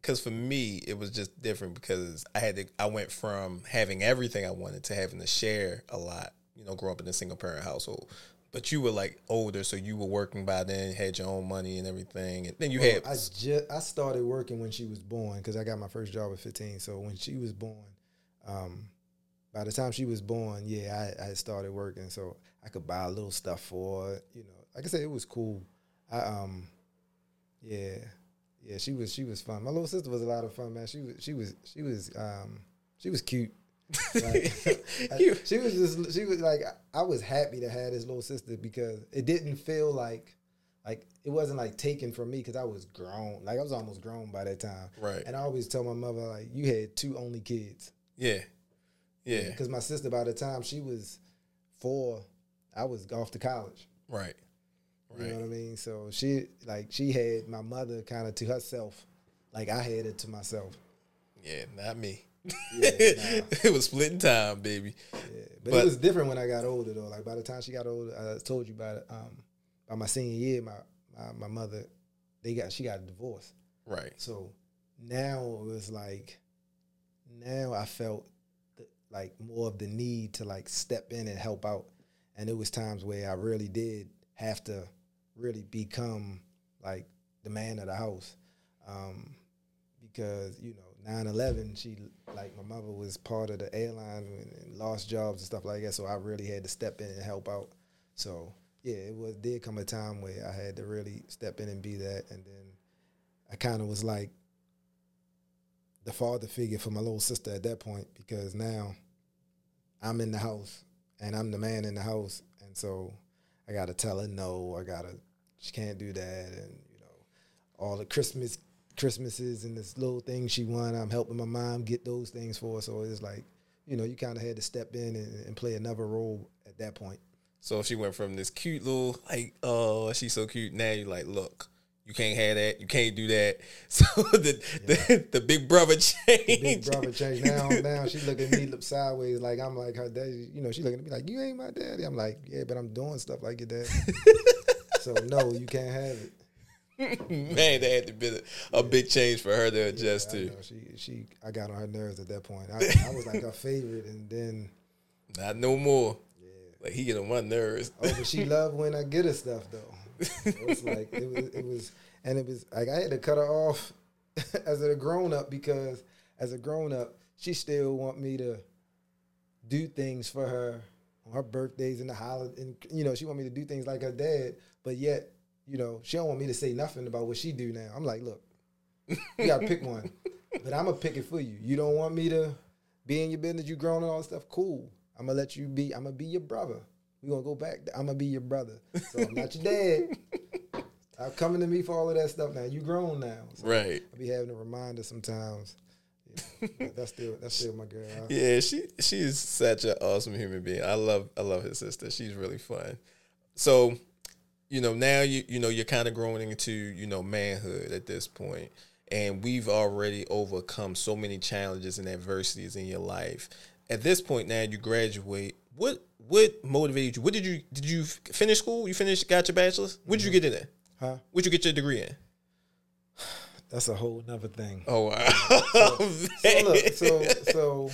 because for me it was just different because I had to I went from having everything I wanted to having to share a lot. You know, grow up in a single parent household. But you were like older, so you were working by then, had your own money and everything, and then you Well, had I just I started working when she was born because I got my first job at 15. So when she was born, um, by the time she was born, yeah, I, I started working, so I could buy a little stuff for her. You know, like I said, it was cool. I um, yeah, yeah, she was she was fun. My little sister was a lot of fun, man. She was she was she was um she was cute. Like, <laughs> You- she was just she was like I was happy to have this little sister because it didn't feel like like it wasn't like taken from me because I was grown. Like I was almost grown by that time. right. And I always tell my mother like you had two only kids. Yeah, Yeah. Because my sister, by the time she was four, I was off to college. Right. You know what I mean? So she like she had my mother kind of to herself, like I had it to myself. Yeah, not me. Yeah, <laughs> it was splitting time, baby. Yeah, but, But- it was different when I got older though. Like by the time she got older, I told you about it. Um, by my senior year, my, my my mother, they got she got a divorce. Right. So now it was like, now I felt the, like more of the need to like step in and help out, and it was times where I really did have to really become like the man of the house, um, because you know 9-11, she like my mother was part of the airline and, and lost jobs and stuff like that, so I really had to step in and help out. So yeah, it was did come a time where I had to really step in and be that, and then I kind of was like the father figure for my little sister at that point because now I'm in the house and I'm the man in the house, and so I gotta tell her no. I gotta she can't do that, and you know all the Christmas Christmases and this little thing she won. I'm helping my mom get those things for her, so it's like you know you kind of had to step in and, and play another role at that point. So she went from this cute little like, oh, she's so cute. Now you're like, look, you can't have that. You can't do that. <laughs> So the the, the big brother <laughs> changed. Big brother changed. Now, now she look at me look sideways like I'm like her daddy. You know, she looking at me like you ain't my daddy. I'm like, yeah, but I'm doing stuff like your dad. <laughs> so no, you can't have it. <laughs> Man, that had to be a, a big change for her to adjust I to. know. She, she, I got on her nerves at that point. I, <laughs> I was like her favorite, and then, Not no more. yeah. Like he get on my nerves. Oh, but she <laughs> loved when I get her stuff though. It was like it was, it was, and it was like I had to cut her off as a grown up because as a grown up, she still want me to do things for her on her birthdays and the holiday, and you know she want me to do things like her dad, but yet you know she don't want me to say nothing about what she do now. I'm like, look, you gotta pick one, <laughs> but I'm gonna pick it for you. You don't want me to be in your business, you grown and all that stuff. Cool, I'm gonna let you be. I'm gonna be your brother. We gonna go back. I'm gonna be your brother. So I'm not your dad. <laughs> I'm coming to me for all of that stuff now. You grown now. So Right. I be having a reminder sometimes. Yeah, that's still that's still my girl. I- <laughs> Yeah, she she's such an awesome human being. I love I love his sister. She's really fun. So, you know, now you you know you're kind of growing into you know manhood at this point, and we've already overcome so many challenges and adversities in your life. At this point now, you graduate. What what motivated you? What did you did you finish school? You finished got your bachelor's. What did you mm-hmm. get in it? Huh? What you get your degree in? That's a whole nother thing. Oh wow! <laughs> so look, so so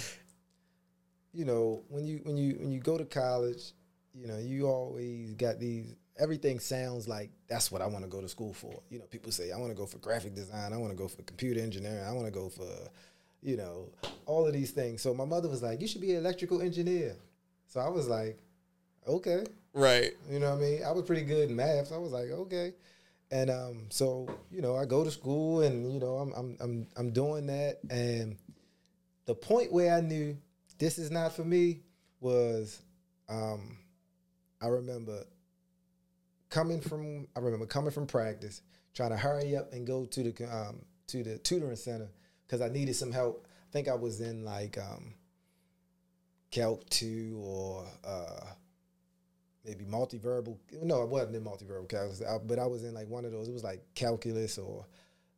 you know when you when you when you go to college, you know you always got these. Everything sounds like that's what I want to go to school for. You know, people say I want to go for graphic design, I want to go for computer engineering, I want to go for, you know, all of these things. So my mother was like, "You should be an electrical engineer." So I was like, "Okay." right. You know what I mean? I was pretty good in math. So I was like, okay. And um, so you know, I go to school, and you know, I'm I'm I'm I'm doing that. And the point where I knew this is not for me was, um, I remember coming from I remember coming from practice, trying to hurry up and go to the um, to the tutoring center because I needed some help. I think I was in like um, Calc two or uh, maybe multivariable. No, I wasn't in multivariable calculus, but I was in like one of those. It was like calculus or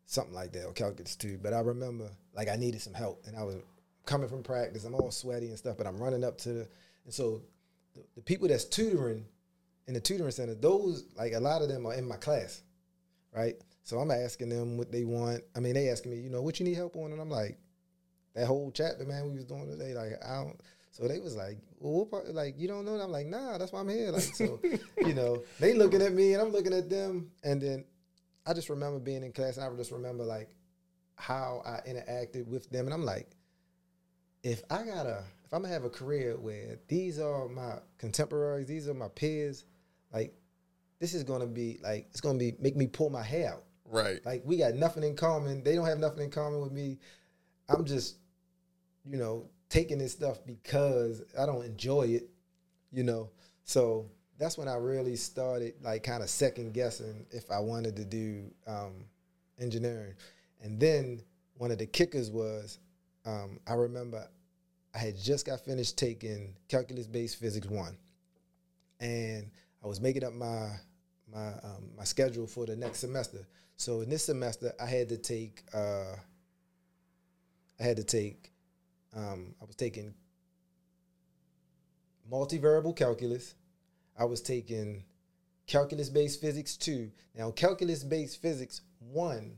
something like that, or calculus two. But I remember like I needed some help, and I was coming from practice. I'm all sweaty and stuff, but I'm running up to the and so the, the people that's tutoring in the tutoring center, those like a lot of them are in my class, right? So I'm asking them what they want. I mean, they asking me, you know, what you need help on, and I'm like, that whole chapter, man, we was doing today, like I don't. So they was like, well, what part, like you don't know? And I'm like, nah, that's why I'm here. Like so, <laughs> you know, they looking at me and I'm looking at them, and then I just remember being in class, and I just remember like how I interacted with them, and I'm like, if I gotta, if I'm gonna have a career where these are my contemporaries, these are my peers, like this is gonna be like it's gonna be make me pull my hair out. Right. Like we got nothing in common. They don't have nothing in common with me. I'm just, you know, taking this stuff because I don't enjoy it, you know. So that's when I really started like kind of second guessing if I wanted to do um, engineering. And then one of the kickers was um, I remember I had just got finished taking calculus based physics one, and I was making up my my um, my schedule for the next semester. So in this semester, I had to take uh, I had to take um, I was taking multivariable calculus. I was taking calculus based physics two. Now calculus based physics one,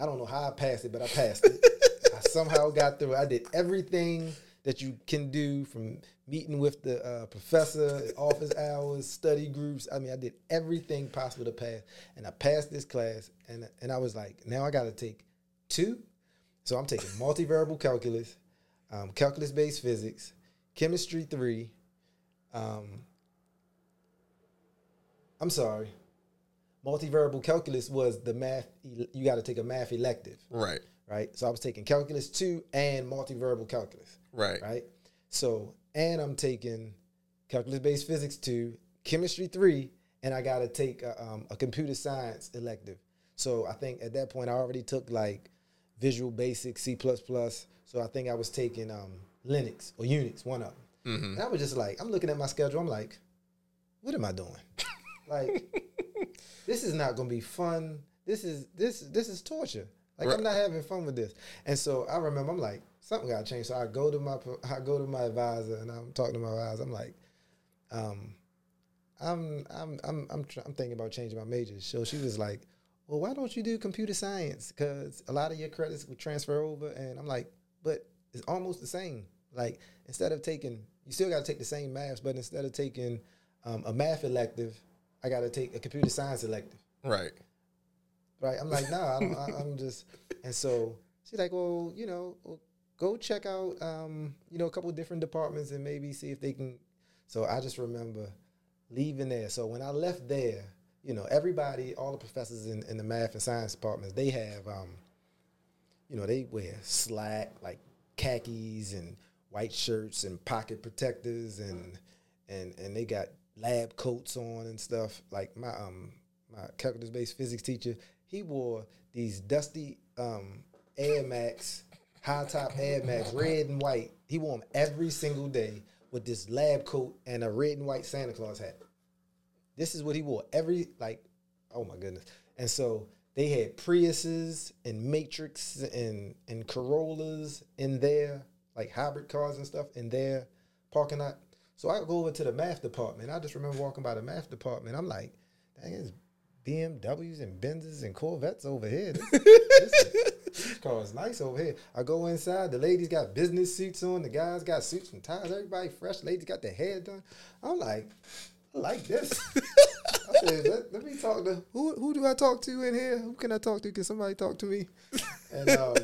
I don't know how I passed it, but I passed it. <laughs> I somehow got through. I did everything that you can do from meeting with the uh, professor, office hours, study groups. I mean, I did everything possible to pass, and I passed this class. And and I was like, now I got to take two. So I'm taking multivariable calculus, um, calculus based physics, chemistry three. Um, I'm sorry. Multivariable calculus was the math. You got to take a math elective. Right. Right. So I was taking calculus two and multivariable calculus. Right. Right. So and I'm taking calculus based physics two, chemistry three, and I got to take a, um, a computer science elective. So I think at that point I already took like Visual Basic, C++. So I think I was taking um, Linux or Unix, one of them. Mm-hmm. And I was just like, I'm looking at my schedule. I'm like, what am I doing? <laughs> like, this is not gonna be fun. This is this this is torture. Like right. I'm not having fun with this. And so I remember I'm like, something got to change. So I go to my I go to my advisor and I'm talking to my advisor. I'm like, um, I'm I'm I'm I'm, tr- I'm thinking about changing my major. So she was like, well, why don't you do computer science? Because a lot of your credits would transfer over. And I'm like, but it's almost the same. Like instead of taking, you still got to take the same maths, but instead of taking um, a math elective, I got to take a computer science elective. Right. Right. I'm like, nah, I'm, I'm just, and so she's like, well, you know, go check out, um, you know, a couple different departments and maybe see if they can. So I just remember leaving there. So when I left there, you know, everybody, all the professors in, in the math and science departments, they have, um, you know, they wear slack, like khakis and white shirts and pocket protectors and and and they got lab coats on and stuff. Like my um my calculus based physics teacher, he wore these dusty um Air Max, high top Air Max, red and white. He wore them every single day with this lab coat and a red and white Santa Claus hat. This is what he wore every like, oh my goodness. And so they had Priuses and Matrix and and Corollas in there, like hybrid cars and stuff in their parking lot. So I go over to the math department. I just remember walking by the math department. I'm like, dang, it's BMWs and Benzes and Corvettes over here. This, this, this car is nice over here. I go inside. The ladies got business suits on. The guys got suits and ties. Everybody fresh. Ladies got their hair done. I'm like, I like this. I said, let, let, me talk to who who do I talk to in here? Who can I talk to? Can somebody talk to me? And um,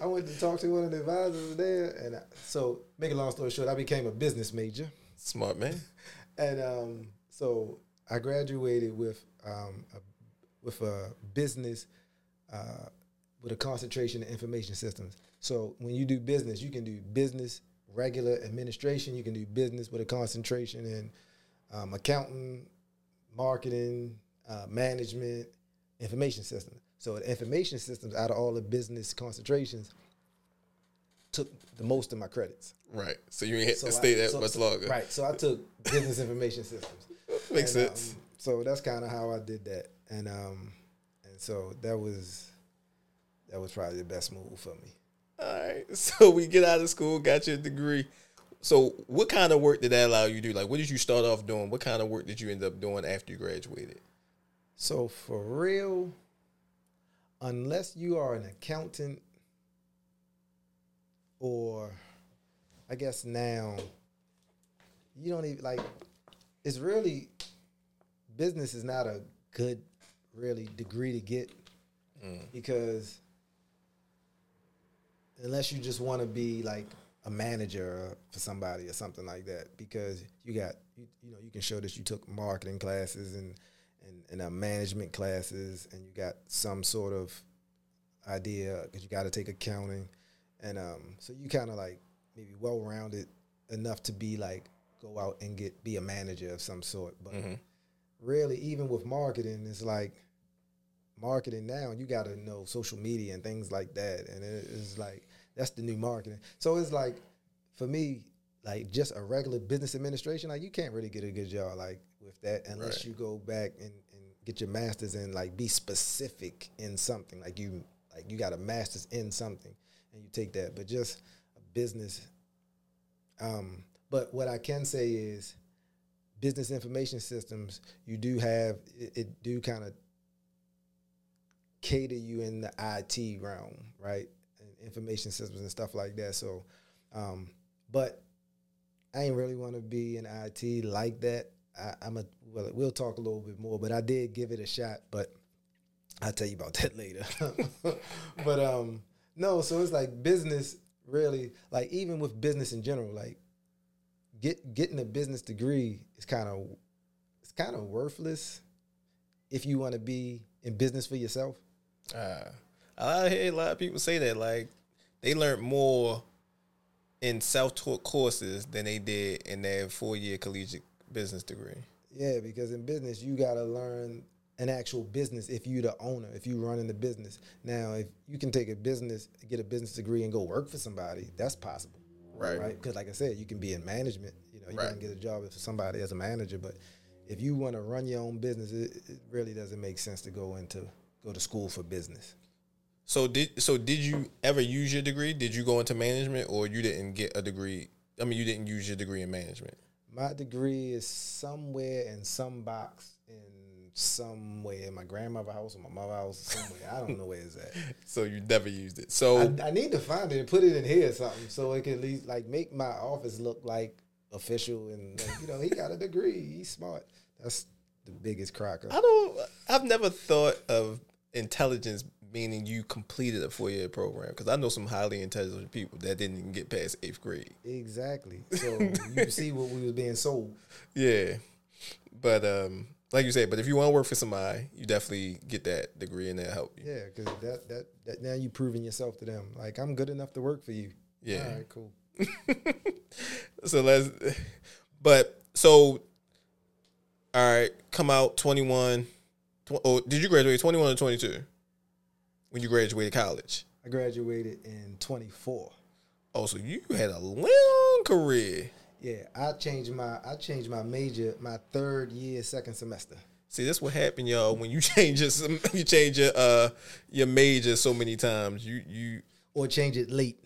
I went to talk to one of the advisors there, and I, so make a long story short, I became a business major. Smart man. <laughs> and um, so I graduated with um, a, with a business uh, with a concentration in information systems. So when you do business, you can do business regular administration. You can do business with a concentration in um, accounting, marketing, uh, management, information systems. So the information systems, out of all the business concentrations, took the most of my credits. Right. So you ain't had so to stay that so, much longer. Right. So I took business information systems. <laughs> Makes and, sense. Um, so that's kind of how I did that, and um, and so that was that was probably the best move for me. All right. <laughs> So we get out of school, got your degree so what kind of work did that allow you to do? Like, what did you start off doing? What kind of work did you end up doing after you graduated? So for real, unless you are an accountant or I guess now you don't even like it's really business is not a good really degree to get mm. because unless you just want to be like a manager for somebody or something like that because you got you, you know you can show that you took marketing classes and and, and uh, management classes and you got some sort of idea because you got to take accounting. And um, so you kind of like maybe well rounded enough to be like go out and get be a manager of some sort. But mm-hmm. really even with marketing it's like marketing now you got to know social media and things like that. And it's like that's the new marketing. So it's like for me, like just a regular business administration, like you can't really get a good job like with that unless Right. you go back and, and get your masters and like be specific in something. Like you like you got a master's in something and you take that. But just a business. Um, but what I can say is business information systems, you do have it, it do kind of cater you in the IT realm, right? Information systems and stuff like that. So, um, but I ain't really want to be in IT like that. I, I'm a well, we'll talk a little bit more, but I did give it a shot. But I'll tell you about <laughs> that later. <laughs> but um, no, so it's like business really, like even with business in general, like get getting a business degree is kind of it's kind of worthless if you want to be in business for yourself. Uh, I hear a lot of people say that like they learned more in self-taught courses than they did in their four-year collegiate business degree. Yeah, because in business you gotta learn an actual business if you're the owner, if you're running the business. Now, if you can take a business, get a business degree and go work for somebody, that's possible. Right. Right. Because like I said, you can be in management. You know, you Right. can get a job for somebody as a manager, but if you want to run your own business, it, it really doesn't make sense to go into go to school for business. So did so did you ever use your degree? Did you go into management or you didn't get a degree? I mean, you didn't use your degree in management. My degree is somewhere in some box in somewhere in my grandmother's house or my mother's house somewhere. I don't know where it's at. <laughs> So you never used it. So I, I need to find it and put it in here or something so it can at least like make my office look like official and like, you know he got a degree. He's smart. That's the biggest cracker. I don't. I've never thought of intelligence meaning you completed a four year program because I know some highly intelligent people that didn't even get past eighth grade. Exactly. So you <laughs> see what we was being sold. Yeah, but um, like you said, but if you want to work for somebody, you definitely get that degree and that help you. Yeah, because that, that that now you proving yourself to them. Like I'm good enough to work for you. Yeah. All right, cool. <laughs> So let's. <laughs> But so, all right, come out twenty one. Oh, did you graduate twenty one or twenty two? When you graduated college. I graduated in 24. Oh, so you had a long career. Yeah, I changed my I changed my major my third year, second semester. See, that's what happened, y'all. When you <laughs> change your you change your uh your major so many times, you you <laughs> Or change it late.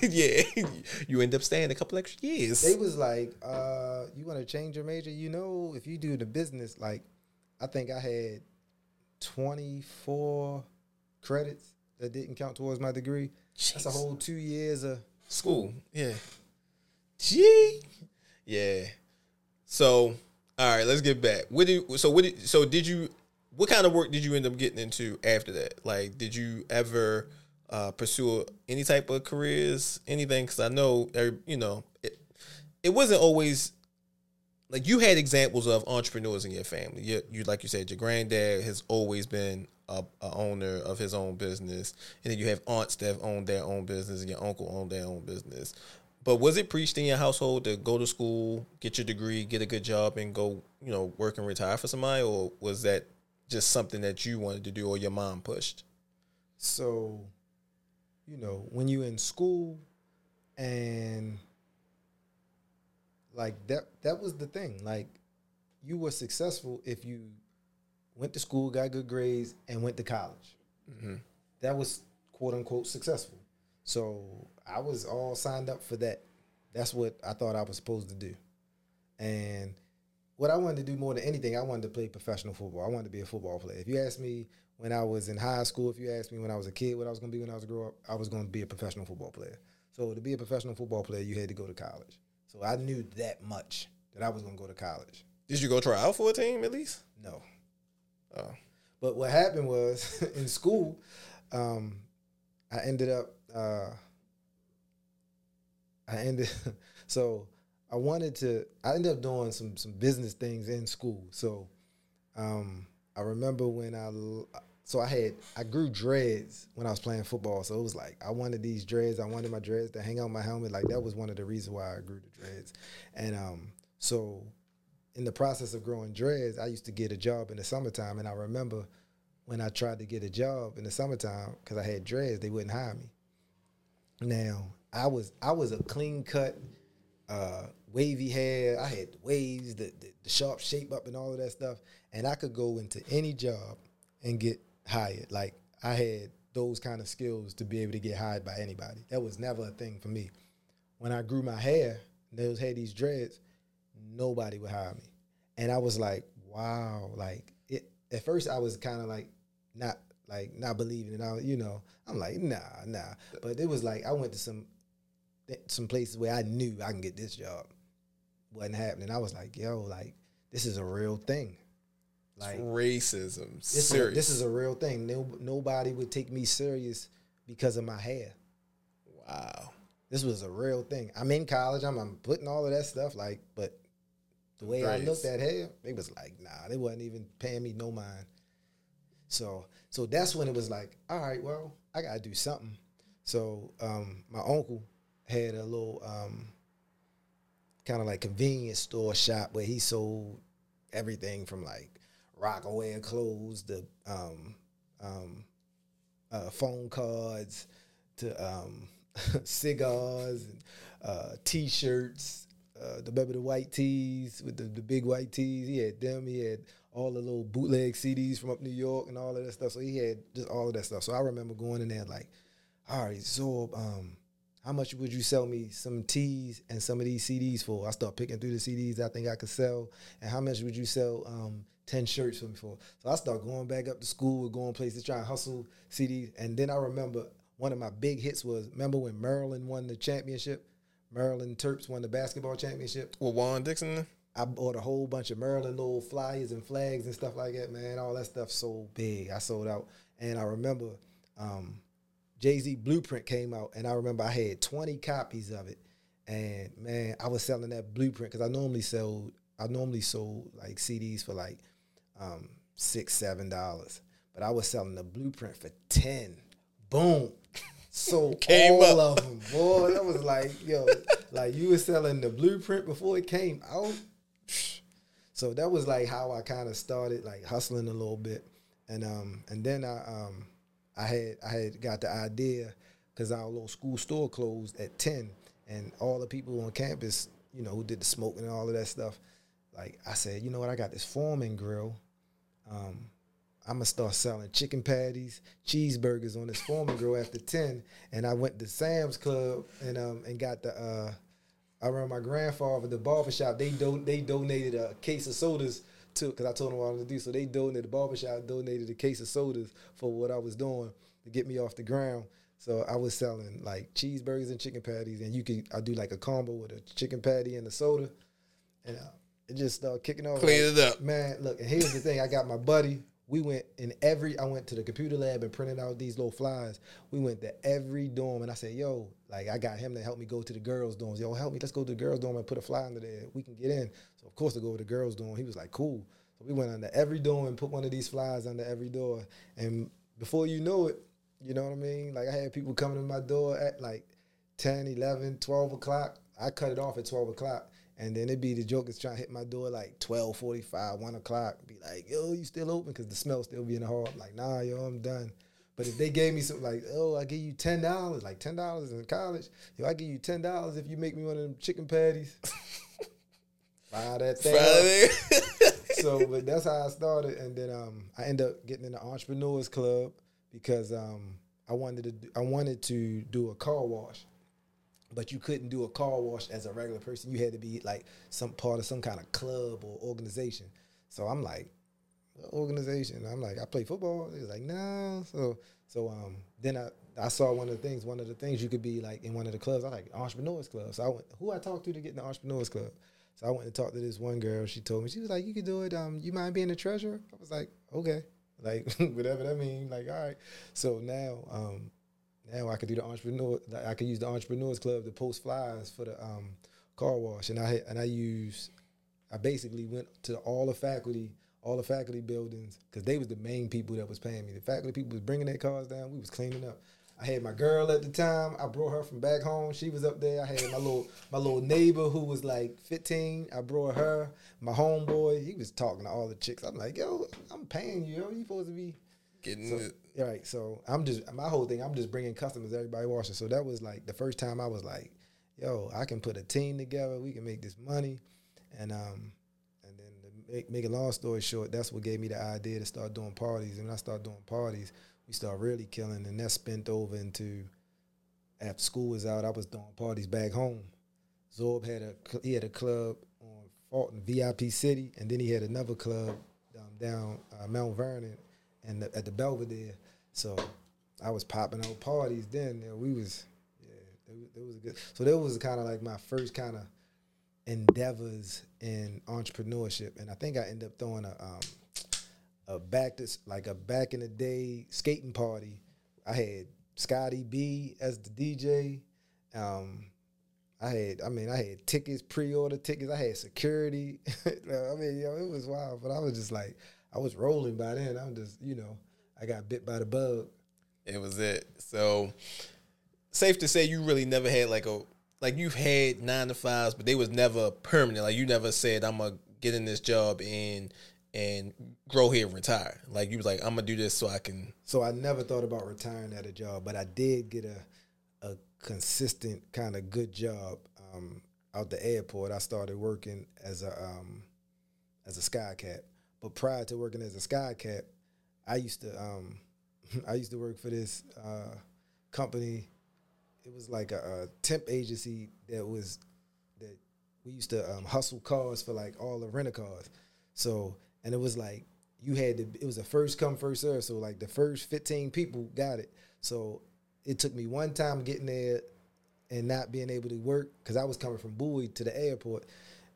yeah, <laughs> you end up staying a couple extra years. They was like, uh, you want to change your major? You know, if you do the business, like, I think I had 24 credits that didn't count towards my degree. That's a whole two years of School, yeah. Gee, yeah. So, all right, let's get back. What did so what did so did you? What kind of work did you end up getting into after that? Like, did you ever uh, pursue any type of careers, anything? Because I know, you know, it, it wasn't always like you had examples of entrepreneurs in your family. You, you like you said, your granddad has always been a, a owner of his own business, and then you have aunts that have owned their own business, and your uncle owned their own business. But was it preached in your household to go to school, get your degree, get a good job, and go, you know, work and retire for somebody, or was that just something that you wanted to do, or your mom pushed? So, you know, when you in school and like that that was the thing. Like you were successful if you went to school, got good grades, and went to college. Mm-hmm. That was quote unquote successful. So I was all signed up for that. That's what I thought I was supposed to do. And what I wanted to do more than anything, I wanted to play professional football. I wanted to be a football player. If you asked me when I was in high school, if you asked me when I was a kid what I was going to be when I was grow up, I was going to be a professional football player. So to be a professional football player, you had to go to college. So I knew that much that I was going to go to college. Did you go try out for a team at least? No. Oh, But what happened was <laughs> in school, um, I ended up uh, I ended <laughs> so I wanted to I ended up doing some some business things in school. So um, I remember when I so I had I grew dreads when I was playing football. So it was like I wanted these dreads. I wanted my dreads to hang out my helmet. Like that was one of the reasons why I grew the dreads. And um, so in the process of growing dreads, I used to get a job in the summertime. And I remember when I tried to get a job in the summertime because I had dreads, they wouldn't hire me. Now I was I was a clean cut, uh, wavy hair. I had waves, the, the the sharp shape up, and all of that stuff. And I could go into any job and get hired. Like I had those kind of skills to be able to get hired by anybody. That was never a thing for me. When I grew my hair, those had these dreads, nobody would hire me. And I was like, wow, like it at first I was kind of like not like not believing it. I, was, you know, I'm like, nah, nah. But it was like I went to some eh, some places where I knew I can get this job. Wasn't happening. I was like, yo, like this is a real thing. Like racism. This serious. Is, this is a real thing. No, nobody would take me serious because of my hair. Wow. This was a real thing. I'm in college. I'm, I'm putting all of that stuff like, but the way I looked at hair, they was like, nah, they wasn't even paying me no mind. So, so that's when it was like, all right, well, I gotta do something. So, um, my uncle had a little um, kind of like convenience store shop where he sold everything from like Rocawear clothes to um, um, uh, phone cards to um, <laughs> cigars and uh, t-shirts. Uh, the remember the white tees with the, the big white tees. He had them. He had all the little bootleg CDs from up New York and all of that stuff. So he had just all of that stuff. So I remember going in there like, all right, so um, how much would you sell me some tees and some of these CDs for? I start picking through the CDs I think I could sell. And how much would you sell um, 10 shirts for me for? So I start going back up to school, going places, trying to hustle CDs. And then I remember one of my big hits was, remember when Maryland won the championship? Maryland Terps won the basketball championship. With Juan Dixon? I bought a whole bunch of Maryland little flyers and flags and stuff like that, man. All that stuff sold big. I sold out. And I remember um, Jay Z Blueprint came out, and I remember I had 20 copies of it. And man, I was selling that Blueprint because I normally sold I normally sold like CDs for like um, six, seven dollars, but I was selling the Blueprint for ten. Boom. So <laughs> came all up. of them, boy. That was like, yo, like you were selling the blueprint before it came out. <sniffs> So that was like how I kind of started like hustling a little bit, and um, and then I um, I had I had got the idea because our little school store closed at ten, and all the people on campus, you know, who did the smoking and all of that stuff. Like I said, you know what? I got this Foreman grill. Um, I'm gonna start selling chicken patties, cheeseburgers on this Foreman grill after ten. And I went to Sam's Club and um and got the. Uh, I remember my grandfather, the barbershop. They do they donated a case of sodas to because I told them what I was to do. So they donated the barbershop donated a case of sodas for what I was doing to get me off the ground. So I was selling like cheeseburgers and chicken patties, and you could I do like a combo with a chicken patty and a soda, and uh, it just started kicking off. Clean like, it up, man. Look, and here's the thing: I got my buddy. We went in every. I went to the computer lab and printed out these little flyers. We went to every dorm, and I said, "Yo, like I got him to help me go to the girls' dorms. Yo, help me. Let's go to the girls' dorm and put a flyer under there. We can get in." So of course, to go to the girls' dorm, he was like, "Cool." So we went under every dorm and put one of these flyers under every door. And before you know it, you know what I mean? Like I had people coming to my door at like 10, 11, 12 o'clock. I cut it off at 12 o'clock. And then it'd be the jokers trying to hit my door like 12, 45, 1 o'clock. Be like, yo, you still open? Because the smell still be in the hall. I'm like, nah, yo, I'm done. But if they gave me some like, oh, I give you ten dollars, like ten dollars in college, yo, I give you ten dollars if you make me one of them chicken patties. <laughs> Fire that thing. <laughs> so, but that's how I started, and then um, I ended up getting in the entrepreneurs club because um, I wanted to do, I wanted to do a car wash, but you couldn't do a car wash as a regular person. You had to be like some part of some kind of club or organization. So I'm like, organization. I'm like, I play football. He was like, no. So so um, then I I saw one of the things. One of the things you could be like in one of the clubs. I like entrepreneurs club. So I went. Who I talked to to get in the entrepreneurs club. So I went and talked to this one girl. She told me she was like, "You could do it. Um, you mind being the treasurer?" I was like, "Okay." Like <laughs> whatever that means. Like all right. So now, um, now I could do the entrepreneur. I could use the entrepreneurs club to post flyers for the um car wash, and I and I use. I basically went to all the faculty, all the faculty buildings, because they was the main people that was paying me. The faculty people was bringing their cars down. We was cleaning up. I had my girl at the time. I brought her from back home. She was up there. I had my little my little neighbor who was like 15. I brought her. My homeboy, he was talking to all the chicks. I'm like, yo, I'm paying you. Yo, you supposed to be Getting So, it. Right. So I'm just my whole thing. I'm just bringing customers. Everybody watching. So that was like the first time I was like, "Yo, I can put a team together. We can make this money." And um, and then to make, make a long story short, that's what gave me the idea to start doing parties. And when I started doing parties, we started really killing, and that spent over into after school was out. I was doing parties back home. Zorb had a he had a club on Fulton, VIP City, and then he had another club um, down uh, Mount Vernon and the, at the Belvedere. So I was popping out parties then. You know, we was yeah, it, was- was good. So that was kind of like my first kind of endeavors in entrepreneurship, and I think I ended up throwing a um, a back to like a back in the day skating party. I had Scotty B as the DJ. Um, I had, I mean, I had tickets, pre-order tickets. I had security. <laughs> I mean, yo, it was wild. But I was just like, I was rolling by then. I'm just, you know, I got bit by the bug. It was it. So safe to say you really never had like a like you've had nine to fives, but they was never permanent. Like you never said I'm gonna get in this job and and grow here and retire. Like you was like I'm gonna do this so I can. So I never thought about retiring at a job, but I did get a a consistent kind of good job um, out the airport. I started working as a um, as a sky cap. But prior to working as a sky cap, I used to um, <laughs> I used to work for this uh, company. It was like a, a temp agency that was that we used to um, hustle cars for like all the rental cars. So and it was like you had to. It was a first come first serve. So like the first fifteen people got it. So it took me one time getting there and not being able to work because I was coming from Bowie to the airport.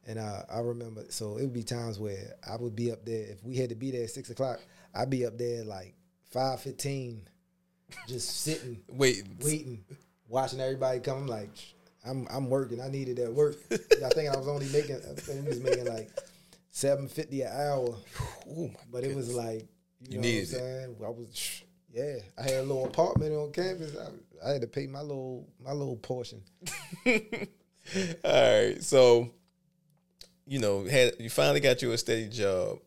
And uh, I remember, so it would be times where I would be up there. If we had to be there at six o'clock, I'd be up there like five fifteen, just sitting, <laughs> waiting, waiting, watching everybody come. I'm like, I'm I'm working. I needed that work. <laughs> I think I was only making, I think was making like seven fifty an hour, oh but it was like, You you, know needed it. what I'm saying? I was, yeah. I had a little apartment on campus. I, I had to pay my little my little portion. <laughs> All right, so you know, had you finally got you a steady job.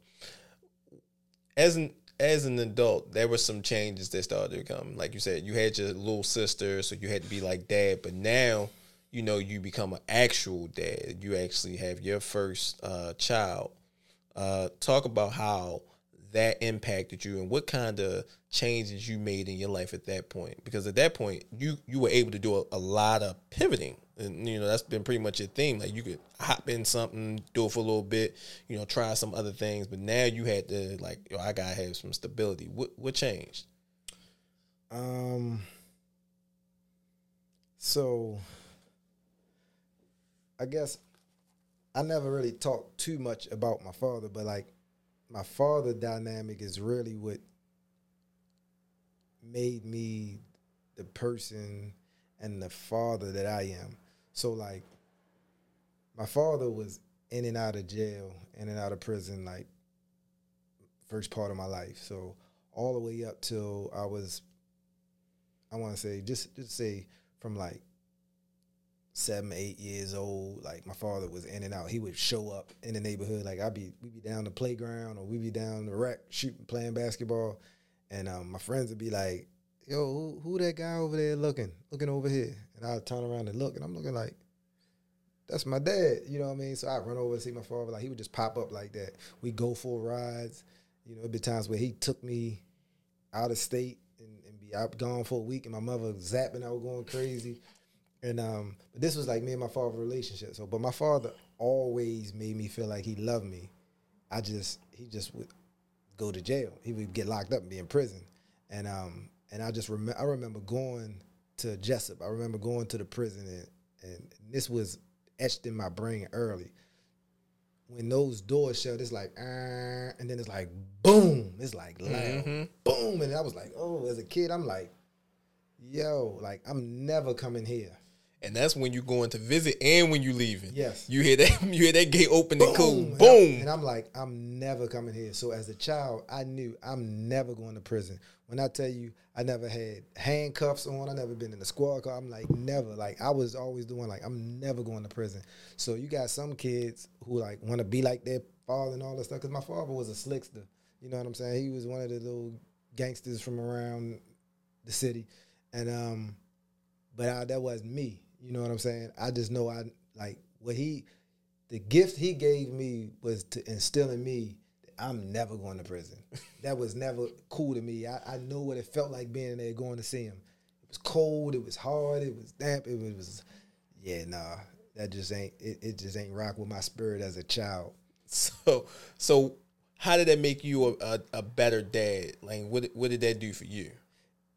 As an as an adult, there were some changes that started to come. Like you said, you had your little sister, so you had to be like dad. But now, you know, you become an actual dad. You actually have your first uh, child. Uh, talk about how that impacted you and what kind of changes you made in your life at that point. Because at that point, you you were able to do a, a lot of pivoting, and you know that's been pretty much your theme. Like you could hop in something, do it for a little bit, you know, try some other things. But now you had to like, yo, I gotta have some stability. What what changed? Um. So, I guess I never really talked too much about my father, but like my father dynamic is really what made me the person and the father that I am. So like my father was in and out of jail, in and out of prison like first part of my life. So all the way up till I was I want to say just just say from like seven, eight years old. Like my father was in and out. He would show up in the neighborhood. Like I'd be we'd be down the playground or we'd be down the rec shooting playing basketball, and um, my friends would be like, "Yo, who, who that guy over there looking looking over here?" And I'd turn around and look, and I'm looking like. That's my dad, you know what I mean. So I run over and see my father. Like he would just pop up like that. We go for rides. You know, it'd be times where he took me out of state and, and be out gone for a week, and my mother zapping. I was going crazy, and um, but this was like me and my father relationship. So, but my father always made me feel like he loved me. I just he just would go to jail. He would get locked up and be in prison, and um, and I just remember I remember going to Jessup. I remember going to the prison, and, and this was etched in my brain early when those doors shut, it's like, uh, and then it's like, boom. It's like loud, Mhm. boom. And I was like, oh, as a kid, I'm like, yo, like I'm never coming here. And that's when you going to visit and when you leaving. Yes. You hear that <laughs> you hear that gate open and cool. And Boom. I'm- And I'm like, I'm never coming here. So as a child, I knew I'm never going to prison. When I tell you, I never had handcuffs on. I never been in a squad car. I'm like, never. Like I was always doing like, I'm never going to prison. So you got some kids who like want to be like their father and all that stuff. Cause my father was a slickster. You know what I'm saying? He was one of the little gangsters from around the city, and um, but I, that wasn't me. You know what I'm saying? I just know I like what he, the gift he gave me was to instill in me that I'm never going to prison. <laughs> that was never cool to me. I, I know what it felt like being there going to see him. It was cold. It was hard. It was damp. It was, it was yeah, nah. That just ain't it, it. Just ain't rock with my spirit as a child. So, so how did that make you a, a, a better dad? Like, what what did that do for you?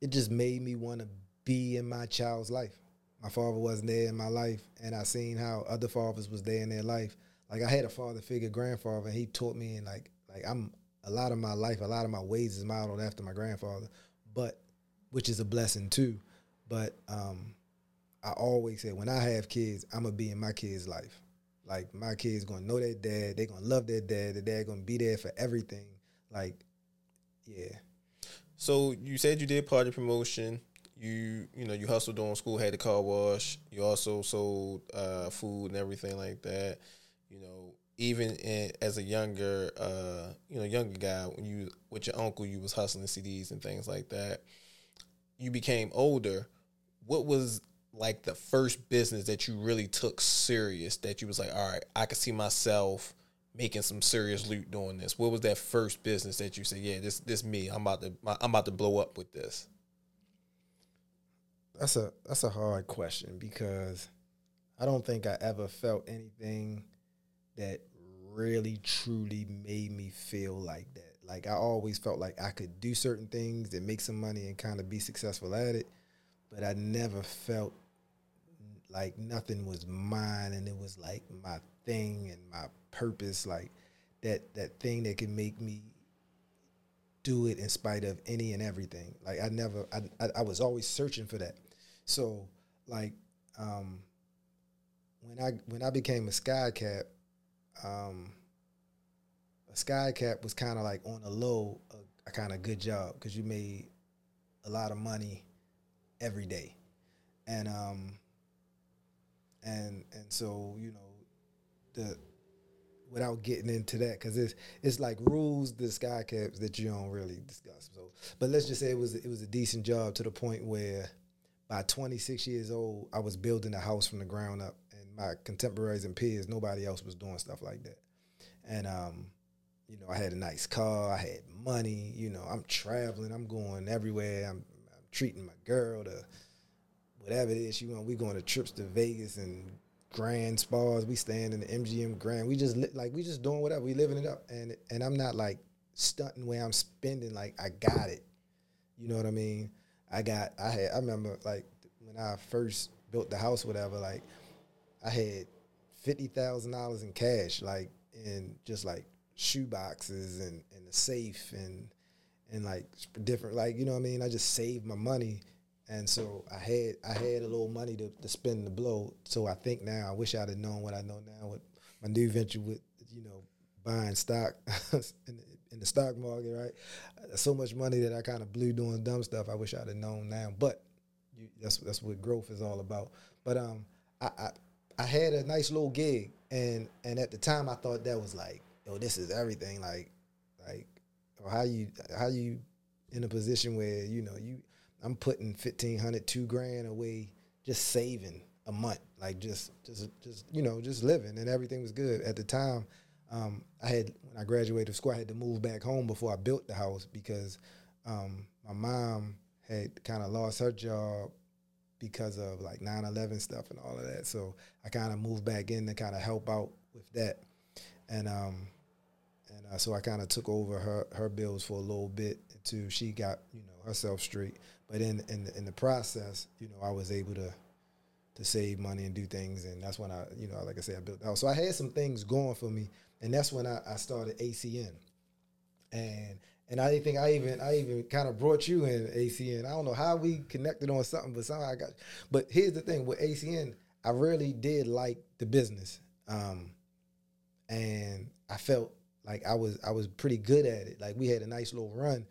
It just made me want to be in my child's life. My father wasn't there in my life, and I seen how other fathers was there in their life. Like I had a father figure grandfather, and he taught me, and like like I'm a lot of my life, a lot of my ways is modeled after my grandfather, but which is a blessing too. But um, I always say when I have kids, I'm gonna be in my kids' life. Like my kids gonna know their dad, they gonna love their dad, their dad gonna be there for everything. Like, yeah. So you said you did party promotion. You you know you hustled during school, had the car wash. You also sold uh, food and everything like that. You know, even in, as a younger uh, you know younger guy, when you with your uncle, you was hustling CDs and things like that. You became older. What was like the first business that you really took serious? That you was like, all right, I could see myself making some serious loot doing this? What was that first business that you said, yeah, this this me. I'm about to I'm about to blow up with this. That's a that's a hard question because I don't think I ever felt anything that really truly made me feel like that. Like I always felt like I could do certain things and make some money and kind of be successful at it, but I never felt like nothing was mine and it was like my thing and my purpose, like that that thing that can make me do it in spite of any and everything. Like I never, I, I, I was always searching for that. So like um, when I when I became a sky cap, um, a sky cap was kind of like on a low, a, a kind of good job because you made a lot of money every day, and um, and and so you know the without getting into that because it's it's like rules the sky caps that you don't really discuss. So, but let's just say it was it was a decent job to the point where by 26 years old, I was building a house from the ground up, and my contemporaries and peers, nobody else was doing stuff like that. And um, you know, I had a nice car, I had money. You know, I'm traveling, I'm going everywhere. I'm, I'm treating my girl to whatever it is she want. We going to trips to Vegas and grand spas. We stand in the MGM Grand. We just li- like we just doing whatever. We living it up, and and I'm not like stunting where I'm spending. Like I got it. You know what I mean? I got. I had. I remember like when I first built the house, whatever. Like I had fifty thousand dollars in cash, like in just like shoe boxes and and a safe and and like different like you know what I mean. I just saved my money and so I had I had a little money to, to spend the blow. So I think now I wish I'd have known what I know now with my new venture with you know buying stock <laughs> in, in the stock market, right? So much money that I kind of blew doing dumb stuff. I wish I'd have known now, but you, that's that's what growth is all about. But um, I, I I had a nice little gig, and and at the time I thought that was like, yo, this is everything. Like like, how you how you in a position where you know you I'm putting 1500 two grand away just saving a month like just just just you know just living and everything was good at the time um, i had when i graduated school i had to move back home before i built the house because um, my mom had kind of lost her job because of like 9-11 stuff and all of that. So i kind of moved back in to kind of help out with that. And um and uh, so i kind of took over her her bills for a little bit until she got you know herself straight. But in in the, in the process, you know, I was able to to save money and do things, and that's when I, you know, like I said, I built the house. So I had some things going for me, and that's when I, I started ACN, and and I think I even I even kind of brought you in ACN. I don't know how we connected on something, but somehow I got. But here's the thing with ACN, I really did like the business, um, and I felt like I was I was pretty good at it. Like we had a nice little run,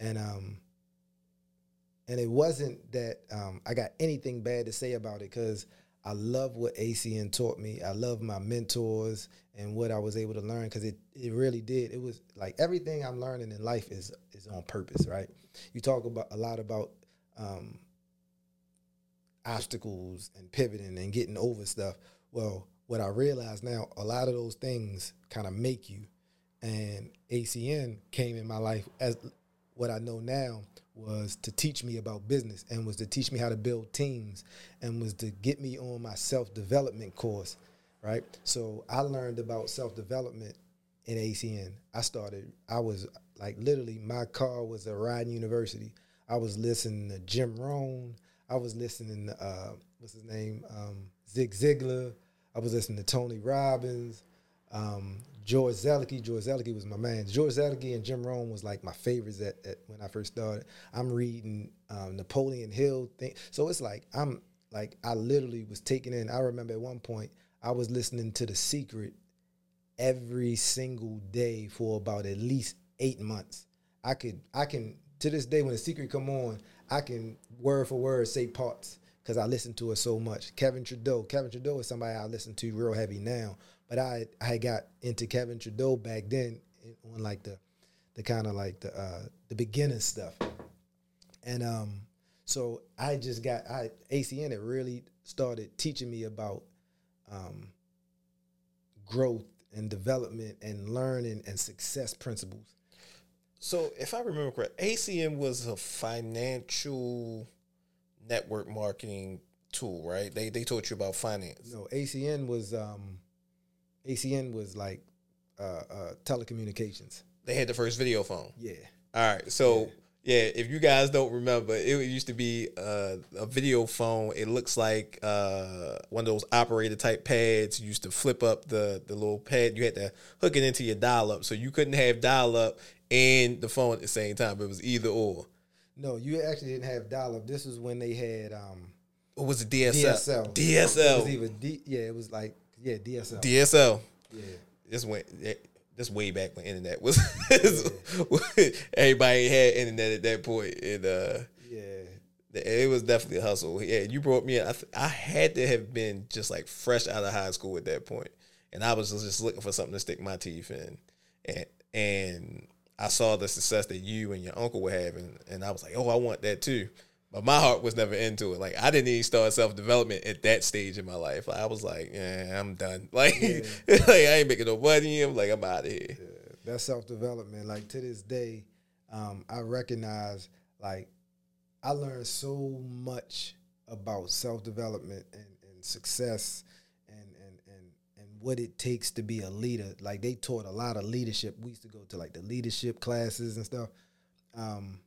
and um, and it wasn't that um, I got anything bad to say about it because I love what ACN taught me. I love my mentors and what I was able to learn because it, it really did. It was like everything I'm learning in life is is on purpose, right? You talk about a lot about um, obstacles and pivoting and getting over stuff. Well, what I realize now, a lot of those things kind of make you. And ACN came in my life as what I know now was to teach me about business and was to teach me how to build teams and was to get me on my self development course, right? So I learned about self development in ACN. I started, I was like literally, my car was a riding university. I was listening to Jim Rohn. I was listening to, uh, what's his name? Um, Zig Ziglar. I was listening to Tony Robbins. Um, George Zalucki. George Zalucki was my man. George Zalucki and Jim Rohn was like my favorites at, at when I first started. I'm reading um, Napoleon Hill thing. So it's like I'm like I literally was taking in. I remember at one point I was listening to The Secret every single day for about at least eight months. I could I can to this day when The Secret come on, I can word for word say parts because I listen to it so much. Kevin Trudeau. Kevin Trudeau is somebody I listen to real heavy now. But I I got into Kevin Trudeau back then on like the the kind of like the uh, the beginner stuff, and um, so I just got I ACN. It really started teaching me about um, growth and development and learning and success principles. So, if I remember correct, ACN was a financial network marketing tool, right? They they taught you about finance. No, ACN was um, ACN was like uh, uh, telecommunications. They had the first video phone. Yeah. All right. So yeah, yeah if you guys don't remember, it used to be uh, a video phone. It looks like uh, one of those operator type pads. You used to flip up the the little pad. You had to hook it into your dial up, so you couldn't have dial up and the phone at the same time. It was either or. No, you actually didn't have dial up. This was when they had um. What was it? DSL. DSL. DSL. It was even D. Yeah, it was like yeah DSL. DSL. yeah. This went. This way back when internet was. <laughs> <laughs> everybody had internet at that point, and uh, Yeah. it was definitely a hustle. Yeah, you brought me. in. I, th- I had to have been just like fresh out of high school at that point, and I was just looking for something to stick my teeth in, and and I saw the success that you and your uncle were having, and I was like, oh, I want that too. But my heart was never into it. Like I didn't even start self development at that stage in my life. I was like, yeah, I'm done. <laughs> Like, <laughs> like I ain't making no money. I'm like, I'm out of here. that self development, like to this day, um, I recognize like I learned so much about self development and, and success and, and and and what it takes to be a leader. Like they taught a lot of leadership. We used to go to like the leadership classes and stuff. Um,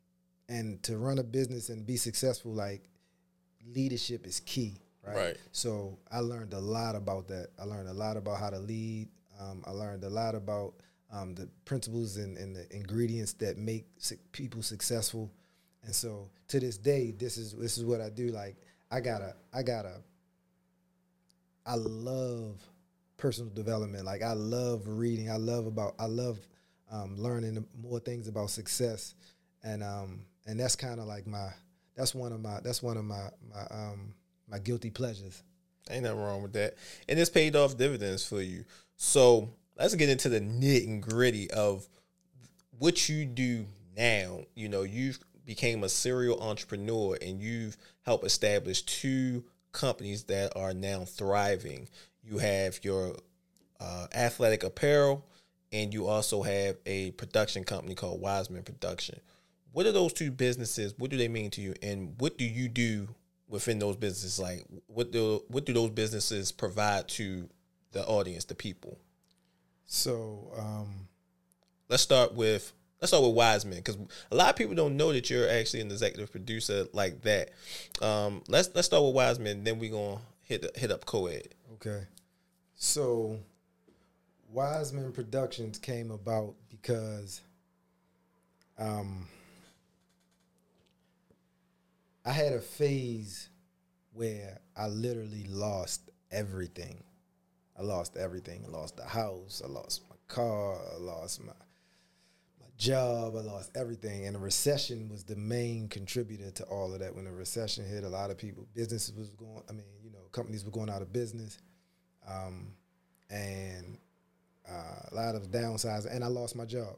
and to run a business and be successful, like leadership is key, right? Right. So I learned a lot about that. I learned a lot about how to lead. Um, I learned a lot about um, the principles and, and the ingredients that make su- people successful. And so to this day, this is this is what I do. Like I gotta, I gotta. I love personal development. Like I love reading. I love about. I love um, learning more things about success, and um, and that's kind of like my. That's one of my. That's one of my my um my guilty pleasures. Ain't nothing wrong with that. And it's paid off dividends for you. So let's get into the nit and gritty of what you do now. You know, you've became a serial entrepreneur and you've helped establish two companies that are now thriving. You have your uh, athletic apparel and you also have a production company called Wisemen Production. What are those two businesses? What do they mean to you? And what do you do within those businesses? Like what do what do those businesses provide to the audience, the people? So um, Let's start with let's start with Wisemen because a lot of people don't know that you're actually an executive producer like that. Um, let's let's start with Wisemen, then we are gonna hit hit up Coed. Okay. So Wisemen Productions came about because um I had a phase where I literally lost everything. I lost everything. I lost the house, I lost my car, I lost my my job, I lost everything. And the recession was the main contributor to all of that. When the recession hit, a lot of people businesses was going I mean, you know, companies were going out of business, um, and uh, a lot of downsizing, and I lost my job.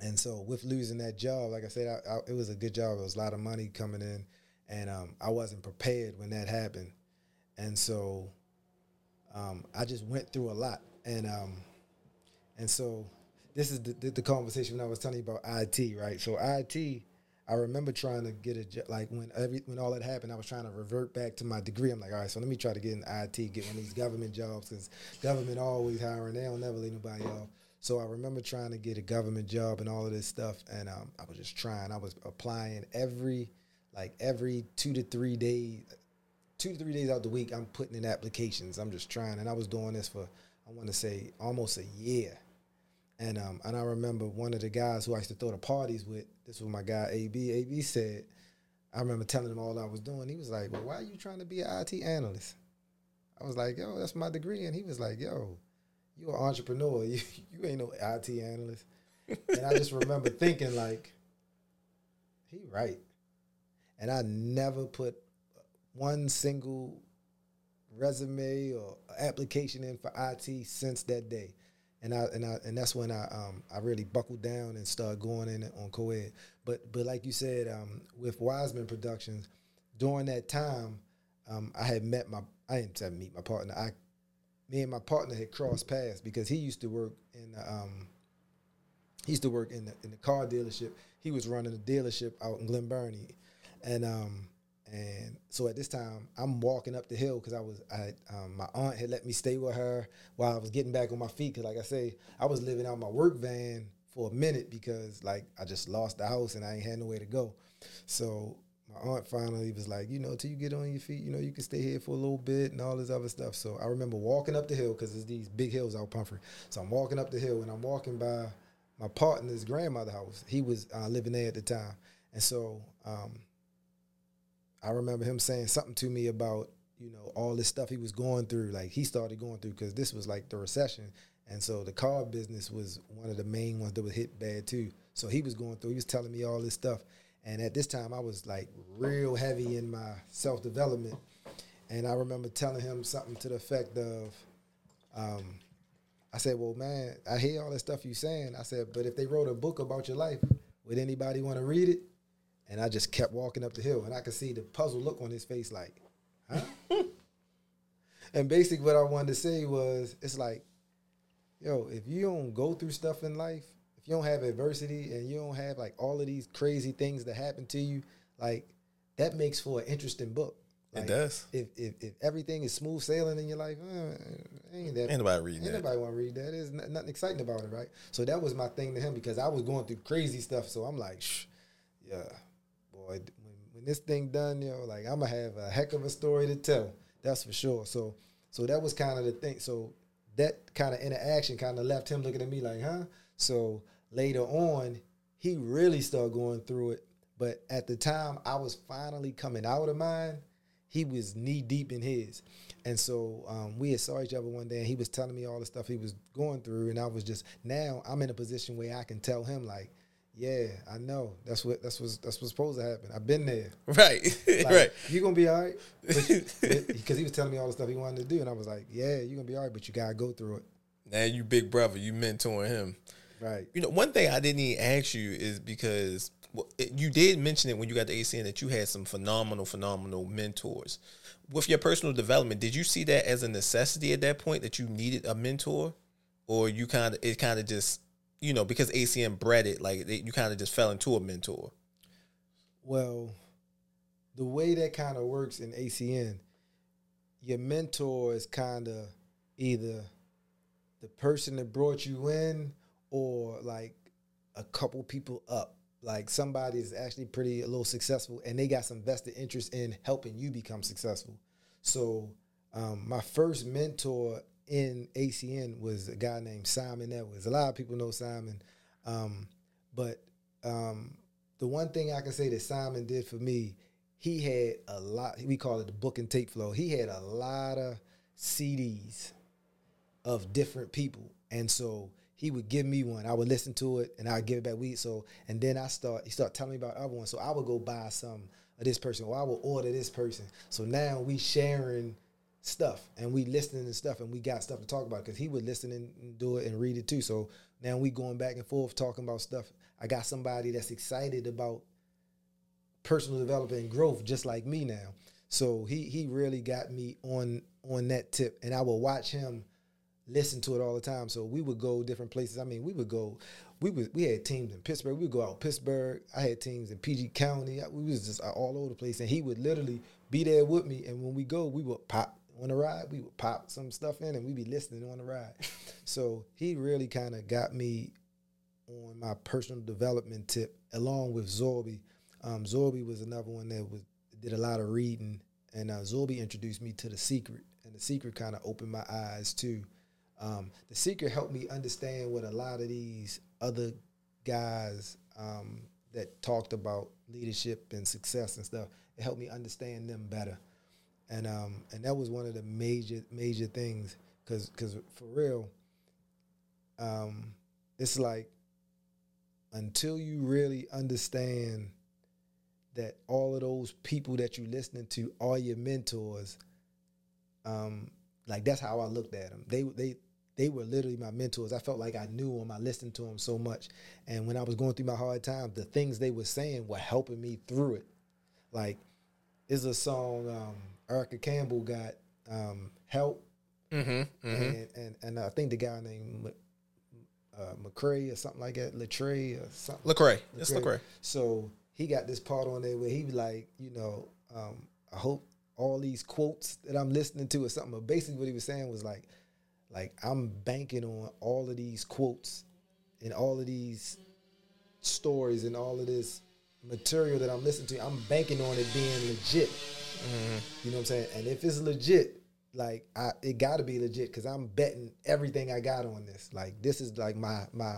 And so, with losing that job, like I said, I, I, it was a good job. It was a lot of money coming in, and um, I wasn't prepared when that happened. And so, um, I just went through a lot, and um, and so this is the, the, the conversation when I was telling you about IT, right? So IT, I remember trying to get a like when every when all that happened, I was trying to revert back to my degree. I'm like, all right, so let me try to get in IT, get one of these government jobs, because government always hiring. They don't never lay nobody off. So I remember trying to get a government job and all of this stuff, and um, I was just trying. I was applying every, like every two to three days, two to three days out the week. I'm putting in applications. I'm just trying, and I was doing this for I want to say almost a year. And um, and I remember one of the guys who I used to throw the parties with. This was my guy AB. AB said, I remember telling him all I was doing. He was like, "Well, why are you trying to be an IT analyst?" I was like, "Yo, that's my degree," and he was like, "Yo." You an entrepreneur. <laughs> You, you ain't no IT analyst. And I just remember <laughs> thinking like, he right. And I never put one single resume or application in for IT since that day. And I and I and that's when I um I really buckled down and started going in on co-ed. But but like you said, um, with Wisemen Productions, during that time, um, I had met my I didn't say meet my partner. I me and my partner had crossed paths because he used to work in the, um, he used to work in the in the car dealership. He was running a dealership out in Glen Burnie, and um and so at this time I'm walking up the hill because I was I um, my aunt had let me stay with her while I was getting back on my feet. Because like I say I was living out my work van for a minute because like I just lost the house and I ain't had nowhere to go, so my aunt finally was like, you know, till you get on your feet, you know, you can stay here for a little bit and all this other stuff. So I remember walking up the hill because there's these big hills out Pumphrey. So I'm walking up the hill and I'm walking by my partner's grandmother house. He was uh, living there at the time, and so um, I remember him saying something to me about you know all this stuff he was going through. Like he started going through because this was like the recession, and so the car business was one of the main ones that was hit bad too. So he was going through. He was telling me all this stuff, and at this time, I was like real heavy in my self development. And I remember telling him something to the effect of, um, I said, Well, man, I hear all that stuff you saying. I said, But if they wrote a book about your life, would anybody want to read it? And I just kept walking up the hill, and I could see the puzzled look on his face like, Huh? <laughs> and basically, what I wanted to say was, It's like, yo, if you don't go through stuff in life, you don't have adversity and you don't have like all of these crazy things that happen to you, like that makes for an interesting book. Like, it does. If, if if everything is smooth sailing in your life, uh, ain't that ain't nobody reading ain't that. nobody want to read that. There's nothing exciting about it, right? So that was my thing to him because I was going through crazy stuff. So I'm like, Shh, yeah, boy, when, when this thing done, you know, like I'm gonna have a heck of a story to tell. That's for sure. So so that was kind of the thing. So that kind of interaction kind of left him looking at me like, huh? So later on, he really started going through it. But at the time, I was finally coming out of mine. He was knee deep in his, and so um, we had saw each other one day, and he was telling me all the stuff he was going through, and I was just now I'm in a position where I can tell him like, yeah, I know that's what that's what that's what's supposed to happen. I've been there, <laughs> right, like, <laughs> right. You gonna be all right because <laughs> he was telling me all the stuff he wanted to do, and I was like, yeah, you're gonna be all right, but you gotta go through it. Now you big brother, you mentoring him. Right. You know, one thing I didn't even ask you is because well, it, you did mention it when you got the ACN that you had some phenomenal, phenomenal mentors. With your personal development, did you see that as a necessity at that point that you needed a mentor, or you kind of it kind of just you know because ACN bred it like it, you kind of just fell into a mentor? Well, the way that kind of works in ACN, your mentor is kind of either the person that brought you in or like a couple people up. Like somebody is actually pretty a little successful and they got some vested interest in helping you become successful. So um, my first mentor in ACN was a guy named Simon Edwards. A lot of people know Simon, um, but um, the one thing I can say that Simon did for me, he had a lot. We call it the book and tape flow. He had a lot of CDs of different people, and so he would give me one. I would listen to it and I'd give it back weed. So and then I start he start telling me about other ones. So I would go buy some of this person or I would order this person. So now we sharing stuff and we listening and stuff and we got stuff to talk about because he would listen and do it and read it too. So now we going back and forth talking about stuff. I got somebody that's excited about personal development and growth just like me now. So he he really got me on on that tip and I will watch him listen to it all the time. So we would go different places. I mean, we would go we was we had teams in Pittsburgh. We would go out Pittsburgh. I had teams in PG County. We was just all over the place, and he would literally be there with me. And when we go, we would pop on the ride. We would pop some stuff in, and we'd be listening on the ride. <laughs> so he really kind of got me on my personal development tip, along with Zorby. Um, Zorby was another one that was did a lot of reading, and uh, Zorby introduced me to the Secret, and the Secret kind of opened my eyes too. Um, the Secret helped me understand what a lot of these other guys um, that talked about leadership and success and stuff. It helped me understand them better, and um, and that was one of the major major things because because for real, um, it's like until you really understand that all of those people that you're listening to are your mentors. Um, like that's how I looked at them. They they they were literally my mentors. I felt like I knew them. I listened to them so much. And when I was going through my hard times, the things they were saying were helping me through it. Like, is a song um, Erica Campbell got um, help, mm-hmm, mm-hmm. And, and and I think the guy named uh, McCray or something like that, Latray or something. Lecrae, it's Lecrae. So he got this part on there where he was like, you know, um, I hope all these quotes that I'm listening to or something. But basically, what he was saying was like, like I'm banking on all of these quotes and all of these stories and all of this material that I'm listening to. I'm banking on it being legit. Mm-hmm. You know what I'm saying? And if it's legit, like I, it got to be legit because I'm betting everything I got on this. Like this is like my my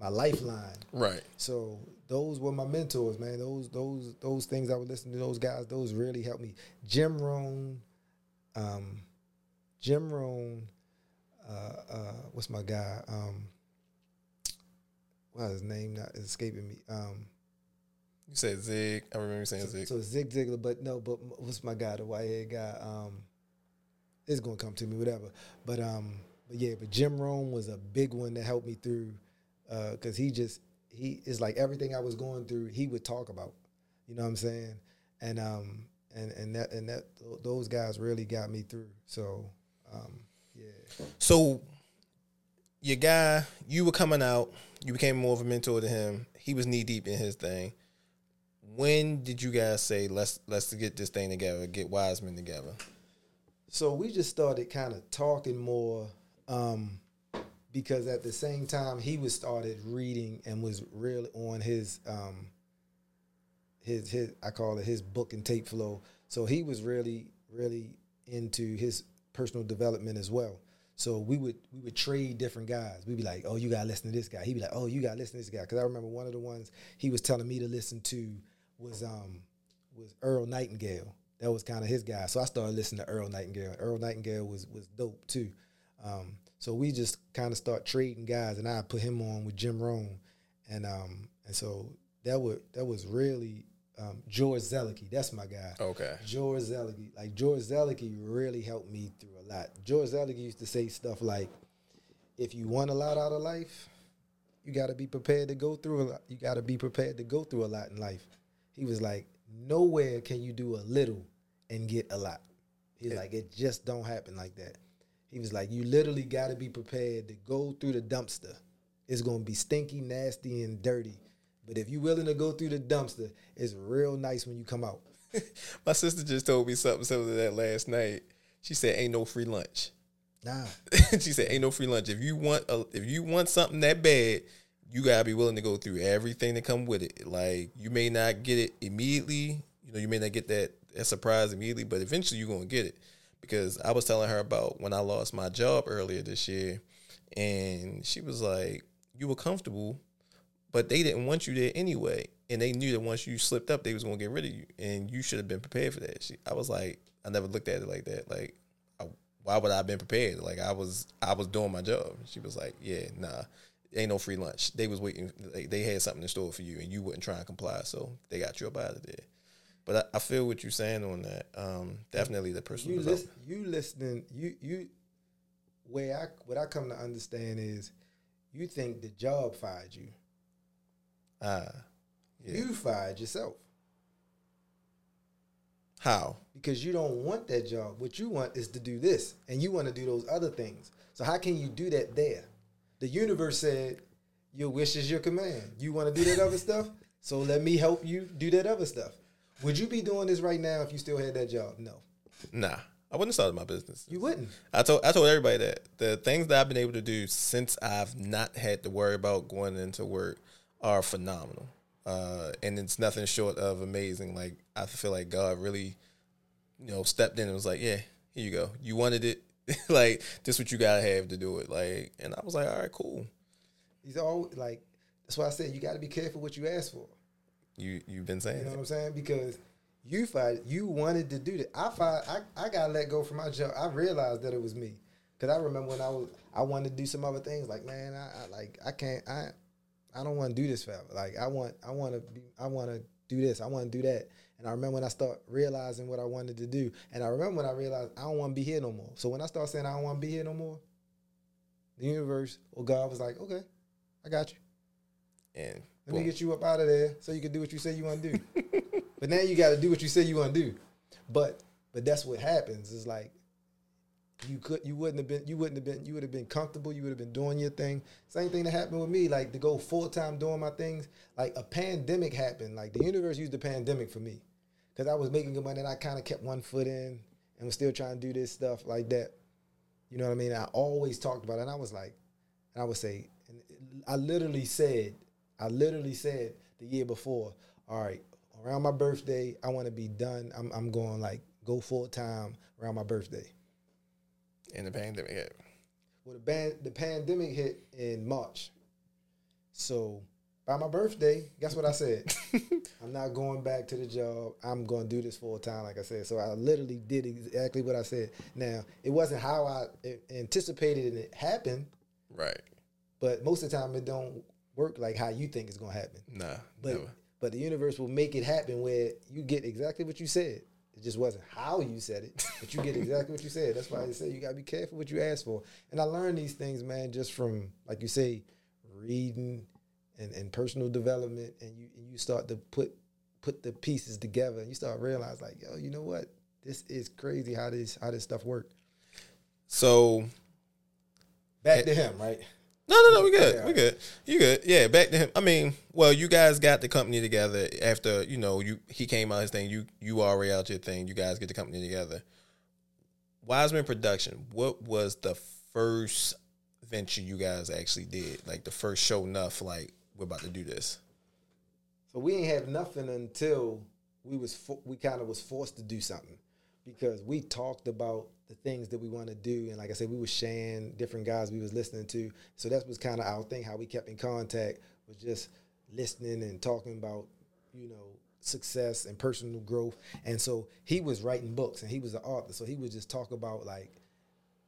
my lifeline. Right. So those were my mentors, man. Those those those things I would listen to those guys. Those really helped me. Jim Rohn, um, Jim Rohn, uh, uh, what's my guy? Um, why his name not escaping me? Um, you said Zig. I remember saying so, Zig. So Zig Ziglar, but no, but what's my guy? The white head guy. Um, it's gonna come to me, whatever. But um, but yeah, but Jim Rohn was a big one that helped me through, because uh, he just he is like everything I was going through. He would talk about, you know what I'm saying, and um, and and that and that those guys really got me through. So um, yeah. So your guy, you were coming out, you became more of a mentor to him. He was knee deep in his thing. When did you guys say let's let's get this thing together, get Wisemen together? So we just started kind of talking more um, because at the same time he was started reading and was really on his um, his his I call it his book and tape flow. So he was really really into his personal development as well. So we would we would trade different guys. We'd be like, "Oh, you gotta listen to this guy." He'd be like, "Oh, you gotta listen to this guy." Because I remember one of the ones he was telling me to listen to was um was Earl Nightingale. That was kind of his guy. So I started listening to Earl Nightingale. Earl Nightingale was was dope too. Um, so we just kind of start trading guys, and I put him on with Jim Rohn, and um and so that would that was really um, George Zalucki. That's my guy. Okay. George Zalucki. Like George Zalucki really helped me through a lot. George Zalucki used to say stuff like, "If you want a lot out of life, you got to be prepared to go through a lot. You got to be prepared to go through a lot in life." He was like, "Nowhere can you do a little and get a lot." He's yeah. like, "It just don't happen like that." He was like, "You literally got to be prepared to go through the dumpster. It's gonna be stinky, nasty, and dirty." But if you're willing to go through the dumpster, it's real nice when you come out. <laughs> My sister just told me something similar to that last night. She said, "Ain't no free lunch." Nah. <laughs> she said, "Ain't no free lunch. If you want a, if you want something that bad, you gotta be willing to go through everything that come with it. Like you may not get it immediately. You know, you may not get that that surprise immediately, but eventually you're gonna get it. Because I was telling her about when I lost my job earlier this year, and she was like, "You were comfortable." But they didn't want you there anyway, and they knew that once you slipped up, they was gonna get rid of you, and you should have been prepared for that. I was like, I never looked at it like that. Like, I, why would I have been prepared? Like, I was, I was doing my job. She was like, Yeah, nah, ain't no free lunch. They was waiting. Like, they had something in store for you, and you wouldn't try and comply, so they got you up out of there. But I, I feel what you're saying on that. Um, definitely the personal you listen, you listening, you you where I what I come to understand is you think the job fired you. Ah, yeah. You fired yourself How? because you don't want that job. What you want is to do this, and you want to do those other things. So how can you do that there? The universe said, "Your wish is your command." You want to do that other <laughs> stuff, so let me help you do that other stuff. Would you be doing this right now if you still had that job? No, Nah, I wouldn't started my business. you wouldn't. I told I told everybody that the things that I've been able to do since I've not had to worry about going into work are phenomenal, uh, and it's nothing short of amazing. Like I feel like God really, you know, stepped in and was like, "Yeah, here you go. You wanted it. <laughs> like this, what you gotta have to do it." Like, and I was like, "All right, cool. He's all like. That's why I said you got to be careful what you ask for. You you've been saying You know what. I'm saying? Because you fight, you wanted to do that. I fight, I, I got let go from my job. I realized that it was me. Cause I remember when I was, I wanted to do some other things. Like, man, I, I like, I can't, I, I don't want to do this forever. Like, I want, I want to be, I want to do this. I want to do that. And I remember when I start realizing what I wanted to do. And I remember when I realized I don't want to be here no more. So when I start saying I don't want to be here no more, the universe or God was like, okay, I got you. And Let me get you up out of there so you can do what you say you want to do. <laughs> but now you got to do what you say you want to do. But but that's what happens. Is like you could you wouldn't have been you wouldn't have been you would have been comfortable. You would have been doing your thing. Same thing that happened with me. Like to go full time doing my things. Like a pandemic happened. Like the universe used the pandemic for me because I was making good money and I kind of kept one foot in and was still trying to do this stuff like that. You know what I mean? I always talked about it. And I was like, and I would say, and I literally said, I literally said the year before, all right, around my birthday, I want to be done. I'm, I'm going like go full time around my birthday. In the pandemic. hit. Well, the band, the pandemic hit in March, so by my birthday, guess what I said? <laughs> I'm not going back to the job. I'm going to do this full time, like I said. So I literally did exactly what I said. Now it wasn't how I anticipated it happened, Right. but most of the time it don't work like how you think it's going to happen. Nah. But never. but the universe will make it happen where you get exactly what you said. It just wasn't how you said it, <laughs> but you get exactly what you said. That's why I say you gotta be careful what you ask for. And I learned these things, man, just from like you say, reading and, and personal development, and you and you start to put put the pieces together, and you start realize like, yo, you know what? This is crazy how this how this stuff work. So Back to him, right? No, no, no, we good. Yeah. We good. You good. Yeah, back to him. I mean, well, you guys got the company together after, you know, you he came out his thing, you you already out your thing, you guys get the company together. Wisemen Production, what was the first venture you guys actually did? Like the first show enough, like, we're about to do this. So we ain't have nothing until we was fo- we kind of was forced to do something because we talked about the things that we want to do and like I said we was sharing different guys we was listening to. So that was kind of our thing how we kept in contact was just listening and talking about you know success and personal growth. And so he was writing books and he was an author so he would just talk about like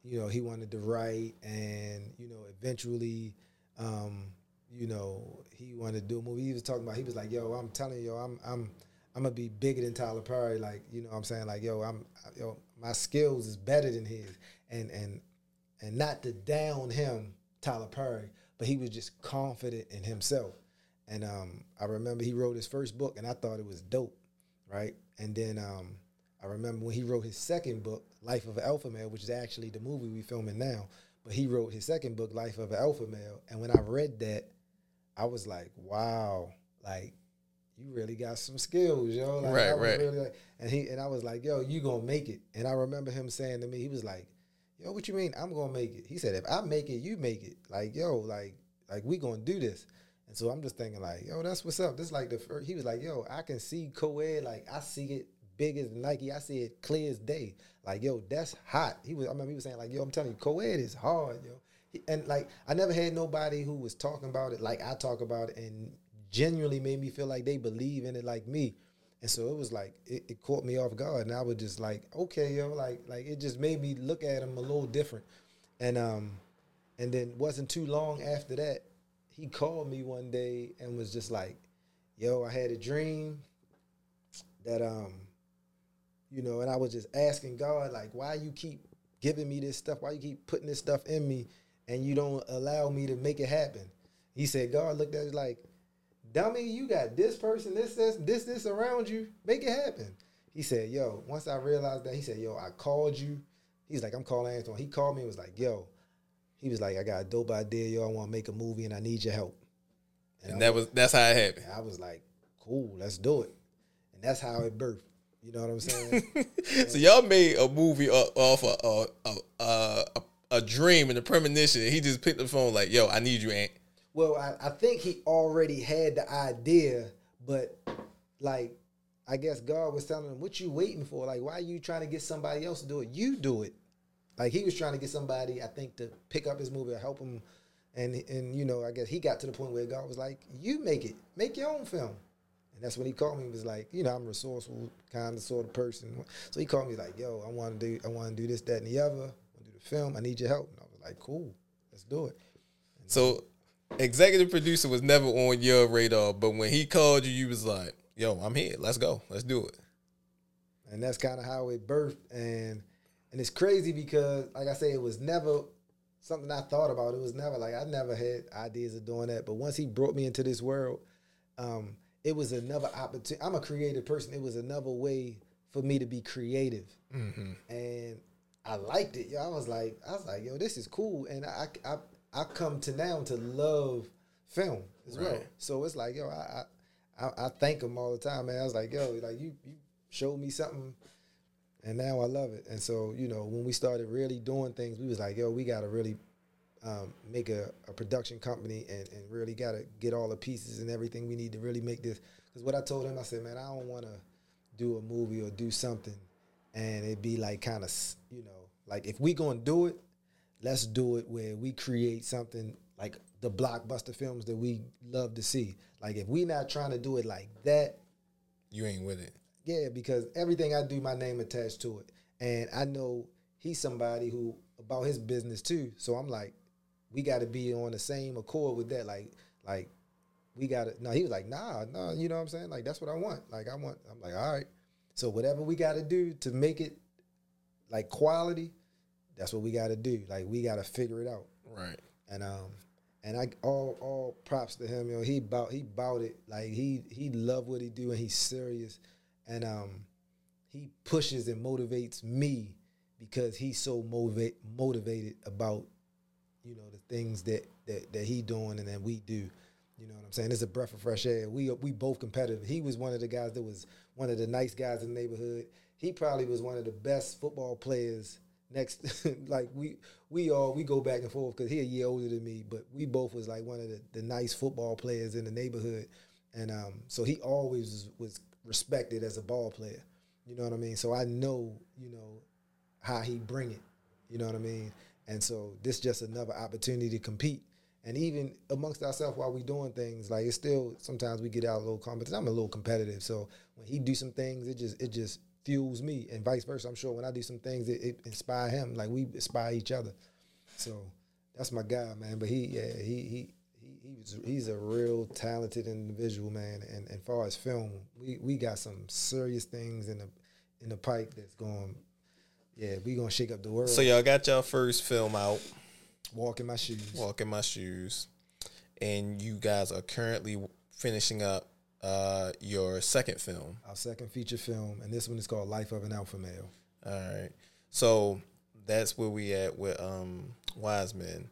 you know he wanted to write and you know eventually um you know he wanted to do a movie. He was talking about he was like yo i'm telling you i'm i'm i'm gonna be bigger than tyler perry like you know what i'm saying? Like yo i'm yo my skills is better than his. And and and not to down him tyler perry but he was just confident in himself. And um i remember he wrote his first book and i thought it was dope right? And then um I remember when he wrote his second book, Life of an Alpha Male, which is actually the movie we filming now. But he wrote his second book, Life of an Alpha Male, and when I read that, I was like, "Wow, like you really got some skills, yo." Like, Right, I was right. Really like, and he and I was like, "Yo, you gonna make it?" And I remember him saying to me, he was like, "Yo, what you mean? I'm gonna make it?" He said, "If I make it, you make it." Like, yo, like, like we gonna do this. And so I'm just thinking like, yo, that's what's up. This like the first, he was like, yo, I can see co-ed, like I see it big as Nike. I see it clear as day. Like, yo, that's hot. He was, I remember he was saying like, yo, I'm telling you, co-ed is hard, yo. And like, I never had nobody who was talking about it like I talk about it and genuinely made me feel like they believe in it like me. And so it was like it, it caught me off guard, and I was just like, okay, yo, like like it just made me look at him a little different. And um, and then wasn't too long after that, he called me one day and was just like, "Yo, I had a dream that um, you know, and I was just asking God like, why you keep giving me this stuff? Why you keep putting this stuff in me, and you don't allow me to make it happen? He said, God looked at it like, dummy, you got this person, this, this, this, this around you, make it happen. He said, yo, once I realized that, he said, yo, I called you. He's like, I'm calling Antwan. He called me and was like, yo, he was like, I got a dope idea, yo. I want to make a movie and I need your help. And, and that was that's how it happened. I was like, cool, let's do it. And that's how it birthed. You know what I'm saying? <laughs> so y'all made a movie off a a, a, a, a dream and a premonition. He just picked the phone like, "Yo, I need you, Ant." Well, I, I think he already had the idea, but like, I guess God was telling him, "What you waiting for? Like, why are you trying to get somebody else to do it? You do it." Like he was trying to get somebody, I think, to pick up his movie or help him. And and you know, I guess he got to the point where God was like, "You make it, make your own film." And that's when he called me. He was like, you know, I'm a resourceful kind of sort of person. So he called me like, "Yo, I want to do, I want to do this, that, and the other. I want to do the film. I need your help." And I was like, "Cool, let's do it." So, executive producer was never on your radar, but when he called you, you was like, "Yo, I'm here. Let's go. Let's do it." And that's kind of how it birthed. And and it's crazy because, like I say, it was never something I thought about. It was never like I never had ideas of doing that. But once he brought me into this world, um, it was another opportunity. I'm a creative person. It was another way for me to be creative, mm-hmm. and I liked it. Yo, I was like, I was like, yo, this is cool, and I I I come to now to love film as right. well. So it's like, yo, I, I I thank him all the time, man. I was like, yo, like you you showed me something and now I love it. And so, you know, when we started really doing things, we was like, yo, we got to really um, make a, a, production company and, and really got to get all the pieces and everything we need to really make this. Because what I told him, I said, man, I don't want to do a movie or do something and it be like kind of, you know, like if we going to do it, let's do it where we create something like the blockbuster films that we love to see. Like if we not trying to do it like that, you ain't with it. Yeah, because everything I do, my name attached to it, and I know he's somebody who about his business too. So I'm like, we got to be on the same accord with that. Like, like we got to. No, he was like, nah, nah. You know what I'm saying? Like that's what I want. Like I want. I'm like, all right. So whatever we got to do to make it like quality, that's what we got to do. Like we got to figure it out. Right. And um, and I all all props to him. You know, he bought he bought it. Like he he loved what he do and he's serious and um, he pushes and motivates me because he's so motivate motivated about you know the things that that that he doing and that we do. You know what I'm saying? It's a breath of fresh air. We we both competitive. He was one of the guys that was one of the nice guys in the neighborhood. He probably was one of the best football players. Next, <laughs> like we we all we go back and forth because he a year older than me, but we both was like one of the, the nice football players in the neighborhood, and um, so he always was respected as a ball player. You know what I mean? So I know, you know, how he bring it. You know what I mean? And so this just another opportunity to compete. And even amongst ourselves while we doing things, like it's still sometimes we get out a little competitive. I'm a little competitive. So when he do some things, it just it just fuels me and vice versa. I'm sure when I do some things, it, it inspire him. Like we inspire each other. So that's my guy, man. But he yeah, he he he's he's a real talented individual, man. And, and far as film, we, we got some serious things in the in the pipe that's going. Yeah, we gonna shake up the world. So y'all got y'all first film out. Walk in my shoes. Walk in my shoes, and you guys are currently finishing up uh, your second film. Our second feature film, and this one is called Life of an Alpha Male. All right, so that's where we at with um, Wisemen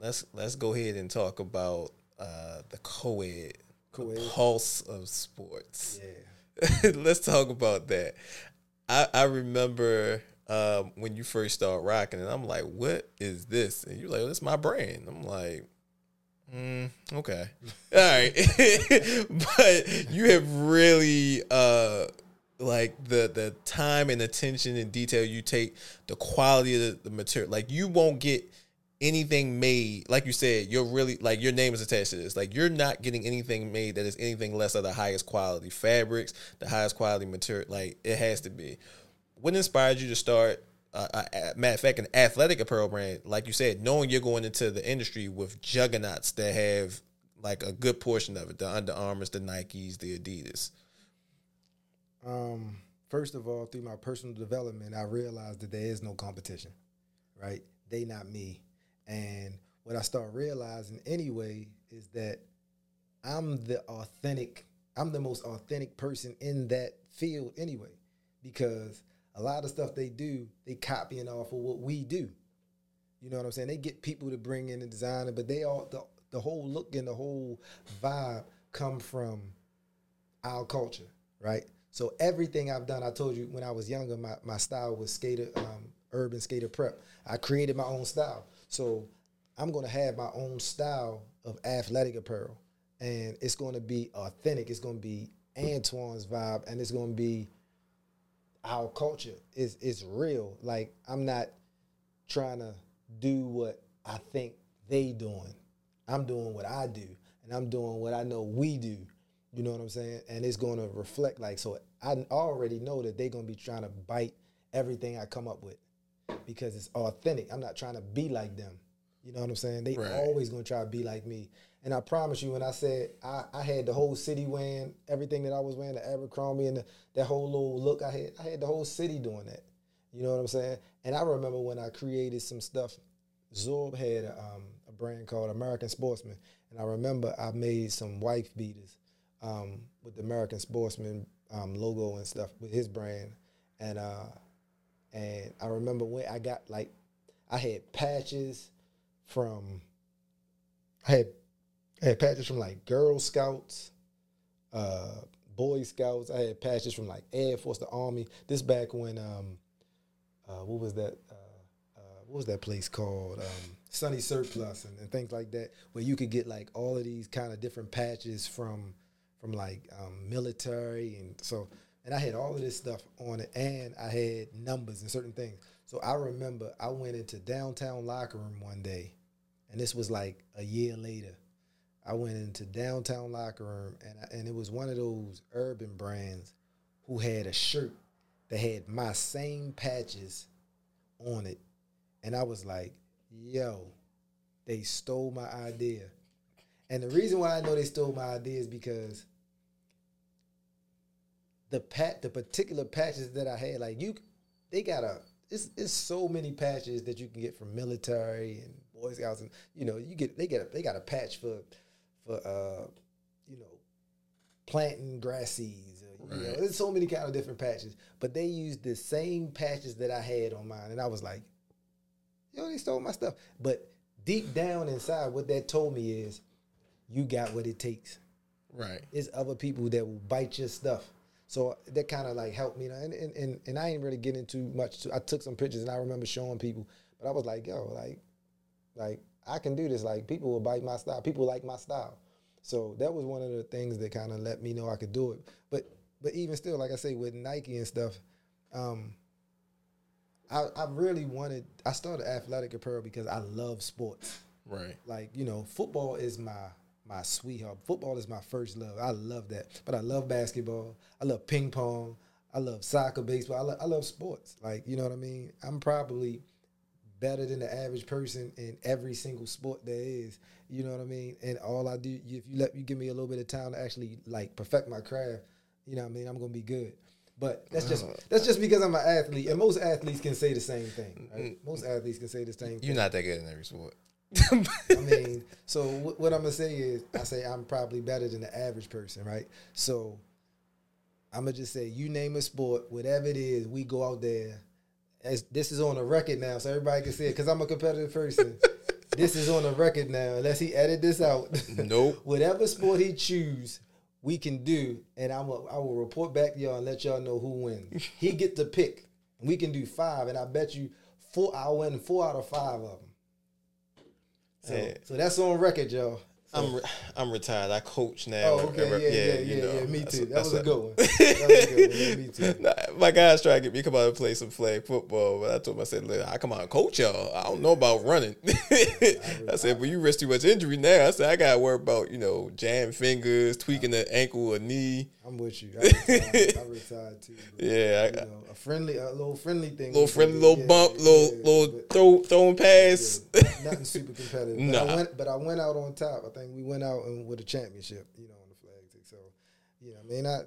let's let's go ahead and talk about uh, the co-ed, co-ed, the pulse of sports. Yeah, <laughs> let's talk about that. I I remember um, when you first start rocking, and I'm like, "What is this?" And you're like, "This is my brand." I'm like. Mm, okay, <laughs> all right, <laughs> but you have really uh, like the the time and attention and detail you take, the quality of the, the material. Like you won't get anything made, like you said, you're really like your name is attached to this. Like you're not getting anything made that is anything less of the highest quality fabrics, the highest quality material. Like it has to be. What inspired you to start? Uh, uh, matter of fact, an athletic apparel brand, like you said, knowing you're going into the industry with juggernauts that have like a good portion of it, the Under Armours, the Nikes, the Adidas. Um, first of all, through my personal development, I realized that there is no competition, right? They not me. And what I start realizing anyway is that I'm the authentic, I'm the most authentic person in that field anyway, because a lot of stuff they do, they copying off of what we do. You know what I'm saying? They get people to bring in the designer, but they all the the whole look and the whole vibe come from our culture, right? So everything I've done, I told you when I was younger, my, my style was skater, um, urban skater prep. I created my own style. So I'm gonna have my own style of athletic apparel. And it's gonna be authentic. It's gonna be Antwan's vibe and it's gonna be our culture. is it's real. Like I'm not trying to do what I think they doing. I'm doing what I do, and I'm doing what I know we do. You know what I'm saying? And it's going to reflect like so. I already know that they're going to be trying to bite everything I come up with because it's authentic. I'm not trying to be like them. You know what I'm saying? They Right. always going to try to be like me. And I promise you, when I said I, I had the whole city wearing everything that I was wearing, the Abercrombie and the, that whole little look I had, I had the whole city doing that. You know what I'm saying? And I remember when I created some stuff, Zorb had a, um, a brand called American Sportsman. And I remember I made some wife beaters um, with the American Sportsman um, logo and stuff with his brand. And uh, and I remember when I got like, I had patches from, I had, I had patches from like Girl Scouts, uh, Boy Scouts. I had patches from like Air Force, the Army. This back when, um, uh, what was that? Uh, uh, what was that place called? Um, Sunny Surplus and, and things like that, where you could get like all of these kind of different patches from, from like um, military and so. And I had all of this stuff on it, and I had numbers and certain things. So I remember I went into downtown locker room one day, and this was like a year later. I went into downtown locker room, and I, and it was one of those urban brands who had a shirt that had my same patches on it, and I was like, "Yo, they stole my idea." And the reason why I know they stole my idea is because the pat the particular patches that I had, like you, they got a it's it's so many patches that you can get from military and Boy Scouts, and you know you get they get a, they got a patch for for uh you know planting grass seeds. Or, you know, there's so many kind of different patches, but they used the same patches that I had on mine, and I was like, yo, they stole my stuff. But deep down inside, what that told me is, you got what it takes Right. it's other people that will bite your stuff. So that kind of like helped me. And, and, and, and I ain't really getting into much. I took some pictures and I remember showing people, but I was like, yo, like, like I can do this. Like people will bite my style. People like my style. So that was one of the things that kind of let me know I could do it. But but even still, like I say, with Nike and stuff, um, I I really wanted. I started athletic apparel because I love sports Right. like you know football is my my sweetheart football is my first love i love that but i love basketball i love ping pong i love soccer baseball i, lo- I love sports like you know what i mean i'm probably better than the average person in every single sport there is you know what i mean and all i do if you let you give me a little bit of time to actually like perfect my craft you know what i mean i'm gonna be good but that's just uh, that's just because I'm an athlete, and most athletes can say the same thing. Right? Most athletes can say the same. thing. You're not that good in every sport. <laughs> I mean, <laughs> so wh- what I'm gonna say is, I say I'm probably better than the average person, right? So I'm gonna just say, you name a sport, whatever it is, we go out there. This is on a record now, so everybody can see it. Because I'm a competitive person. <laughs> this is on a record now. Unless he edit this out. <laughs> Nope. whatever sport he choose, we can do, and I'm a, I will report back to y'all and let y'all know who wins. <laughs> he get to pick. We can do five, and I bet you four. I'll win four out of five of them. So, Yeah. so that's on record, y'all. I'm re- I'm retired. I coach now. oh, okay, yeah, yeah, yeah, you yeah, know, Me that's too. That was a good one. <laughs> That was a good one. Yeah, me too. <laughs> Nah, my guys try to get me come out and play some flag football, but I told them I said, "Look, I come out and coach y'all. I don't know about running. <laughs> I said, but you risk too much injury now. I said, I gotta worry about you know jam fingers, tweaking the ankle or knee. I'm with you. I retired, I retired too. Yeah, I you know, a friendly, a little friendly thing. little friendly, little Yeah, bump, yeah, little yeah, little throw throwing pass. Yeah, nothing super competitive. But, Nah. I went, but I went out on top. I think we went out and with a championship, you know, on the flag stick. So, you know, I mean, I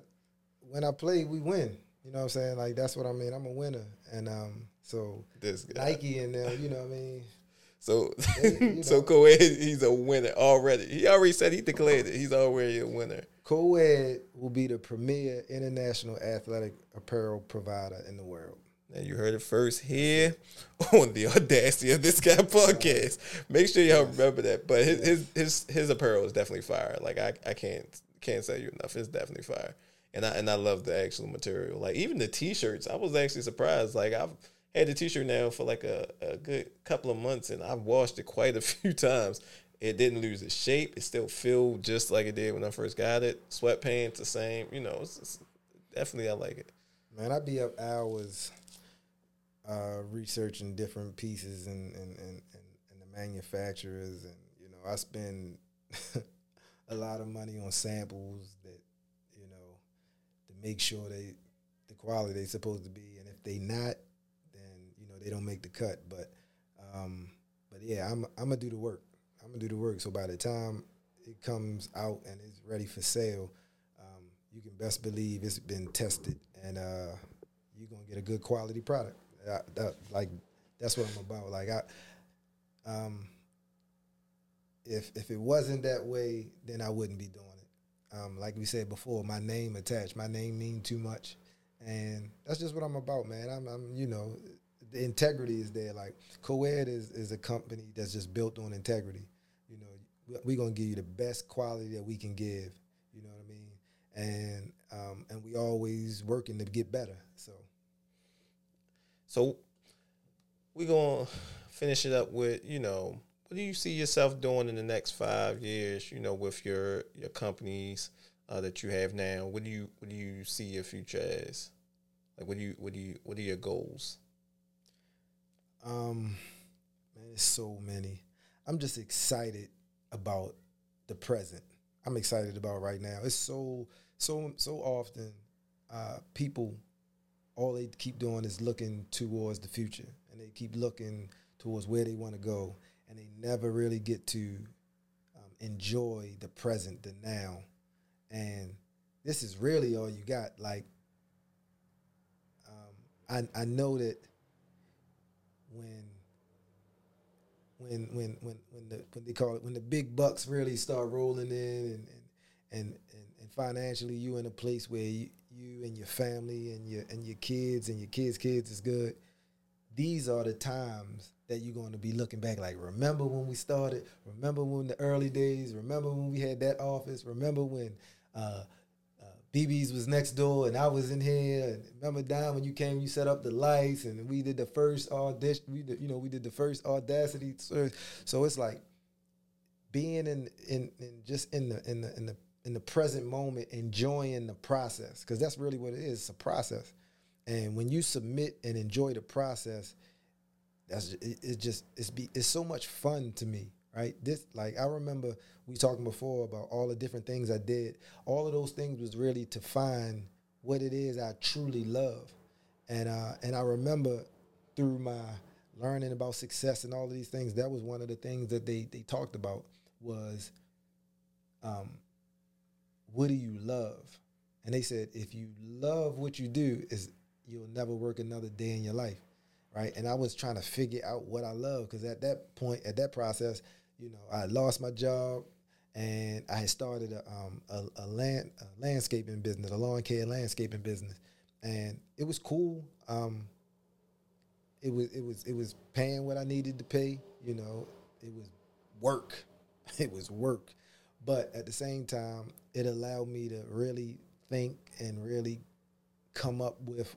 when I play, we win. You know what I'm saying? Like that's what I mean. I'm a winner, and um, so This guy. Nike and them, you know what I mean. <laughs> So, They- you <laughs> so know. Coed, he's a winner already. He already said he declared it. He's already a winner. Co-ed will be the premier international athletic apparel provider in the world. Now you heard it first here <laughs> on the audacity of this guy podcast. Make sure y'all remember that. But his his his, his apparel is definitely fire. Like I, I can't can't say you enough. It's definitely fire. And I and I love the actual material. Like even the t-shirts, I was actually surprised. Like I've had the t-shirt now for like a, a good couple of months and I've washed it quite a <laughs> few times. It didn't lose its shape. It still feel just like it did when I first got it. Sweatpants the same. You know, it's, it's definitely I like it. Man, I'd be up hours uh, researching different pieces and and, and, and and the manufacturers, and you know, I spend <laughs> a lot of money on samples that you know to make sure they the quality they're supposed to be, and if they not, then you know they don't make the cut. But um, but yeah, I'm I'm gonna do the work. I'm gonna do the work. So by the time it comes out and it's ready for sale, um, you can best believe it's been tested and uh, you're gonna get a good quality product. That, like that's what I'm about. Like I, um, if if it wasn't that way, then I wouldn't be doing it. Um, like we said before, my name attached. My name mean too much, and that's just what I'm about, man. I'm, I'm you know, the integrity is there. Like Coed is is a company that's just built on integrity. You know, we're gonna give you the best quality that we can give. You know what I mean? And um, and we always working to get better. So So we're gonna finish it up with, you know, what do you see yourself doing in the next five years, you know, with your your companies uh, that you have now? What do you what do you see your future as? Like what do you what do you what are your goals? Um, man, there's so many. I'm just excited about the present. I'm excited about right now. It's so so so often uh, people all they keep doing is looking towards the future, and they keep looking towards where they want to go, and they never really get to um, enjoy the present, the now, and this is really all you got. Like, um, I I know that when when when when when the when they call it when the big bucks really start rolling in and and and, and, and financially you in a place where you, you and your family and your and your kids and your kids kids is good these are the times that you're going to be looking back like remember when we started remember when the early days remember when we had that office remember when uh, uh, BB's was next door and I was in here. And remember, Dom, when you came, you set up the lights and we did the first audition. We did, you know, we did the first Audacity. So, so it's like being in, in, in just in the in the in the in the present moment, enjoying the process because that's really what it is. It's a process, and when you submit and enjoy the process, that's it, it just it's be it's so much fun to me right? This like i remember we talking before about all the different things i did. All of those things was really to find what it is i truly love. And uh and i remember through my learning about success and all of these things that was one of the things that they they talked about was um what do you love and they said if you love what you do is you'll never work another day in your life right? And I was trying to figure out what I love because at that point, at that process, you know, I lost my job and I had started a, um, a, a land a landscaping business, a lawn care landscaping business, and it was cool. Um, it was it was it was paying what I needed to pay. You know, it was work. <laughs> It was work, but at the same time, it allowed me to really think and really come up with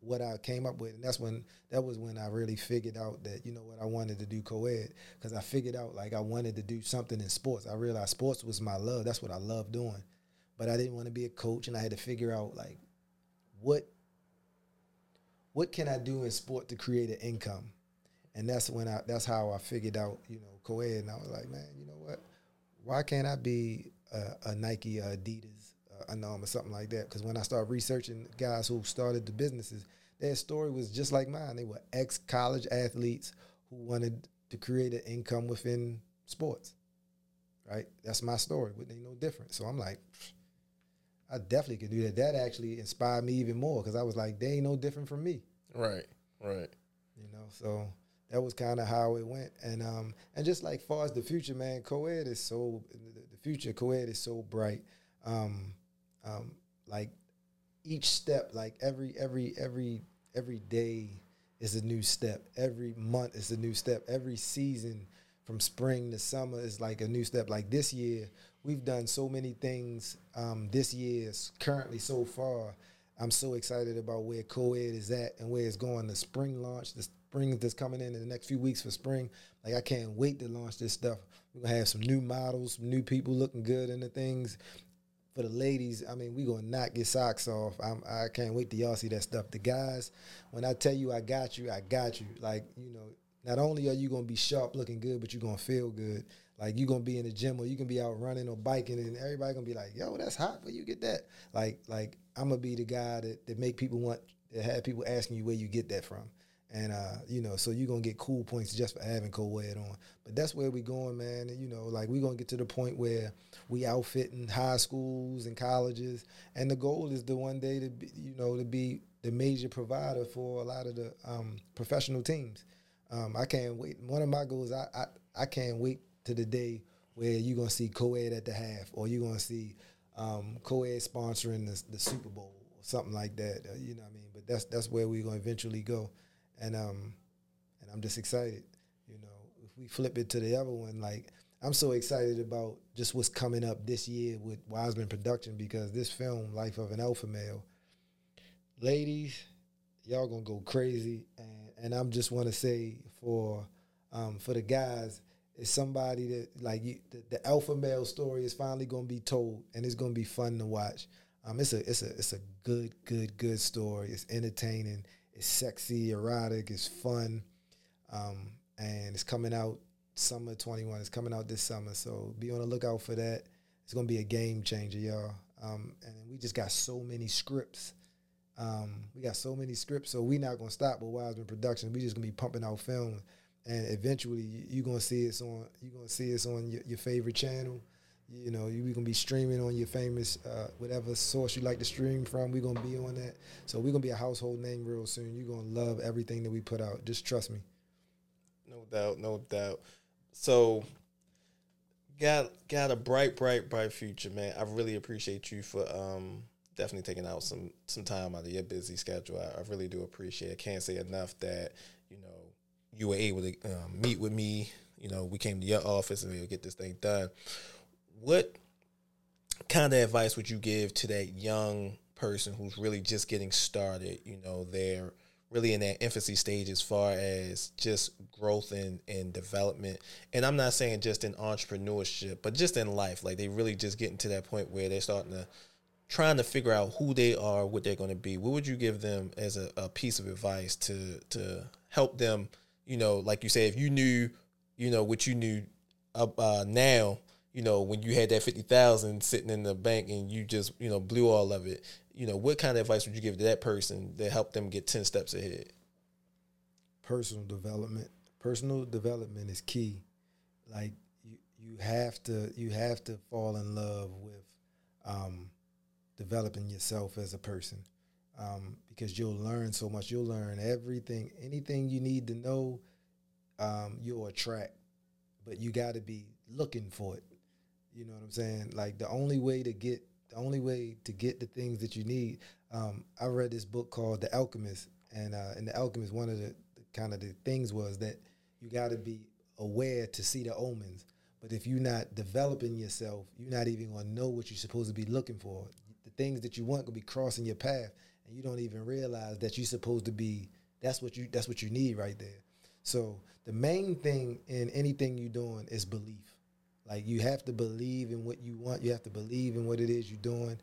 what I came up with, and that's when that was when I really figured out that you know what I wanted to do co-ed because I figured out like I wanted to do something in sports. I realized sports was my love. That's what I love doing, but I didn't want to be a coach, and I had to figure out like what what can I do in sport to create an income, and that's when I that's how I figured out you know co-ed, and I was like, man, you know what? Why can't I be a, a Nike, a Adidas? a norm or something like that. Because when I started researching guys who started the businesses, their story was just like mine. They were ex college athletes who wanted to create an income within sports. Right? That's my story, but they no different. So I'm like, I definitely could do that. That actually inspired me even more because I was like, they ain't no different from me. Right, right. You know, so that was kind of how it went. And um, and just like far as the future, man, co-ed is so the future co-ed is so bright. Um, um, like each step, like every every every every day is a new step. Every month is a new step. Every season from spring to summer is like a new step. Like this year, we've done so many things. Um, this year currently so far. I'm so excited about where co-ed is at and where it's going. The spring launch, the spring that's coming in in the next few weeks for spring. Like I can't wait to launch this stuff. We're gonna have some new models, some new people looking good in the things. For the ladies, I mean, we gonna knock your socks off. I'm, I can't wait to y'all see that stuff. The guys, when I tell you I got you, I got you. Like you know, not only are you gonna be sharp looking good, but you're gonna feel good. Like you're gonna be in the gym or you can be out running or biking and everybody gonna be like, yo, that's hot where you get that. Like like I'm gonna be the guy that, that make people want to have people asking you where you get that from. And uh, you know, so you're gonna get cool points just for having co-ed on. But that's where we going, man. And you know, like we're gonna get to the point where we outfitting high schools and colleges. And the goal is to one day to be, you know, to be the major provider for a lot of the um, professional teams. Um, I can't wait. One of my goals, I, I I can't wait to the day where you're gonna see co-ed at the half, or you're gonna see um, co-ed sponsoring the, the, Super Bowl or something like that. Uh, you know what I mean? But that's that's where we're gonna eventually go, and um, and I'm just excited. You know, if we flip it to the other one, like I'm so excited about just what's coming up this year with Wisemen Production because this film, Life of an Alpha Male, ladies, y'all gonna go crazy, and and I'm just want to say for um, for the guys is somebody that like you, the, the, alpha male story is finally going to be told, and it's going to be fun to watch. Um, it's a it's a it's a good good good story. It's entertaining. It's sexy, erotic. It's fun, um, and it's coming out summer twenty one. It's coming out this summer, so be on the lookout for that. It's going to be a game changer, y'all. Um, and we just got so many scripts. Um, we got so many scripts, so we not gonna stop with Wisemen Productions. We just gonna be pumping out film and eventually you're gonna see it on you're gonna see us on your, your, favorite channel. You know, you're gonna be streaming on your famous uh, whatever source you like to stream from. We're gonna be on that, so we're gonna be a household name real soon. You're gonna love everything that we put out. Just trust me. No doubt, no doubt. So, got got a bright, bright, bright future, man. I really appreciate you for um definitely taking out some some time out of your busy schedule. I, I really do appreciate. it. Can't say enough that you know you were able to um, meet with me. You know, we came to your office and we will get this thing done. What kind of advice would you give to that young person who's really just getting started? You know, they're really in that infancy stage as far as just growth and, and development. And I'm not saying just in entrepreneurship, but just in life. Like they really just getting to that point where they're starting to trying to figure out who they are, what they're going to be. What would you give them as a, a piece of advice to to help them you know, like you say, if you knew, you know, what you knew uh, now, you know, when you had that fifty thousand sitting in the bank and you just, you know, blew all of it, you know, what kind of advice would you give to that person that help them get ten steps ahead? Personal development. Personal development is key. Like you, you have to, you have to fall in love with um, developing yourself as a person um, because you'll learn so much. You'll learn everything, anything you need to know, um, you'll attract. But you got to be looking for it. You know what I'm saying? Like the only way to get the only way to get the things that you need. Um, I read this book called The Alchemist, and uh, in The Alchemist, one of the, the kind of the things was that you got to be aware to see the omens. But if you're not developing yourself, you're not even gonna know what you're supposed to be looking for. The things that you want gonna be crossing your path, and you don't even realize that you're supposed to be that's what you that's what you need right there so the main thing in anything you're doing is belief like you have to believe in what you want. You have to believe in what it is you're doing.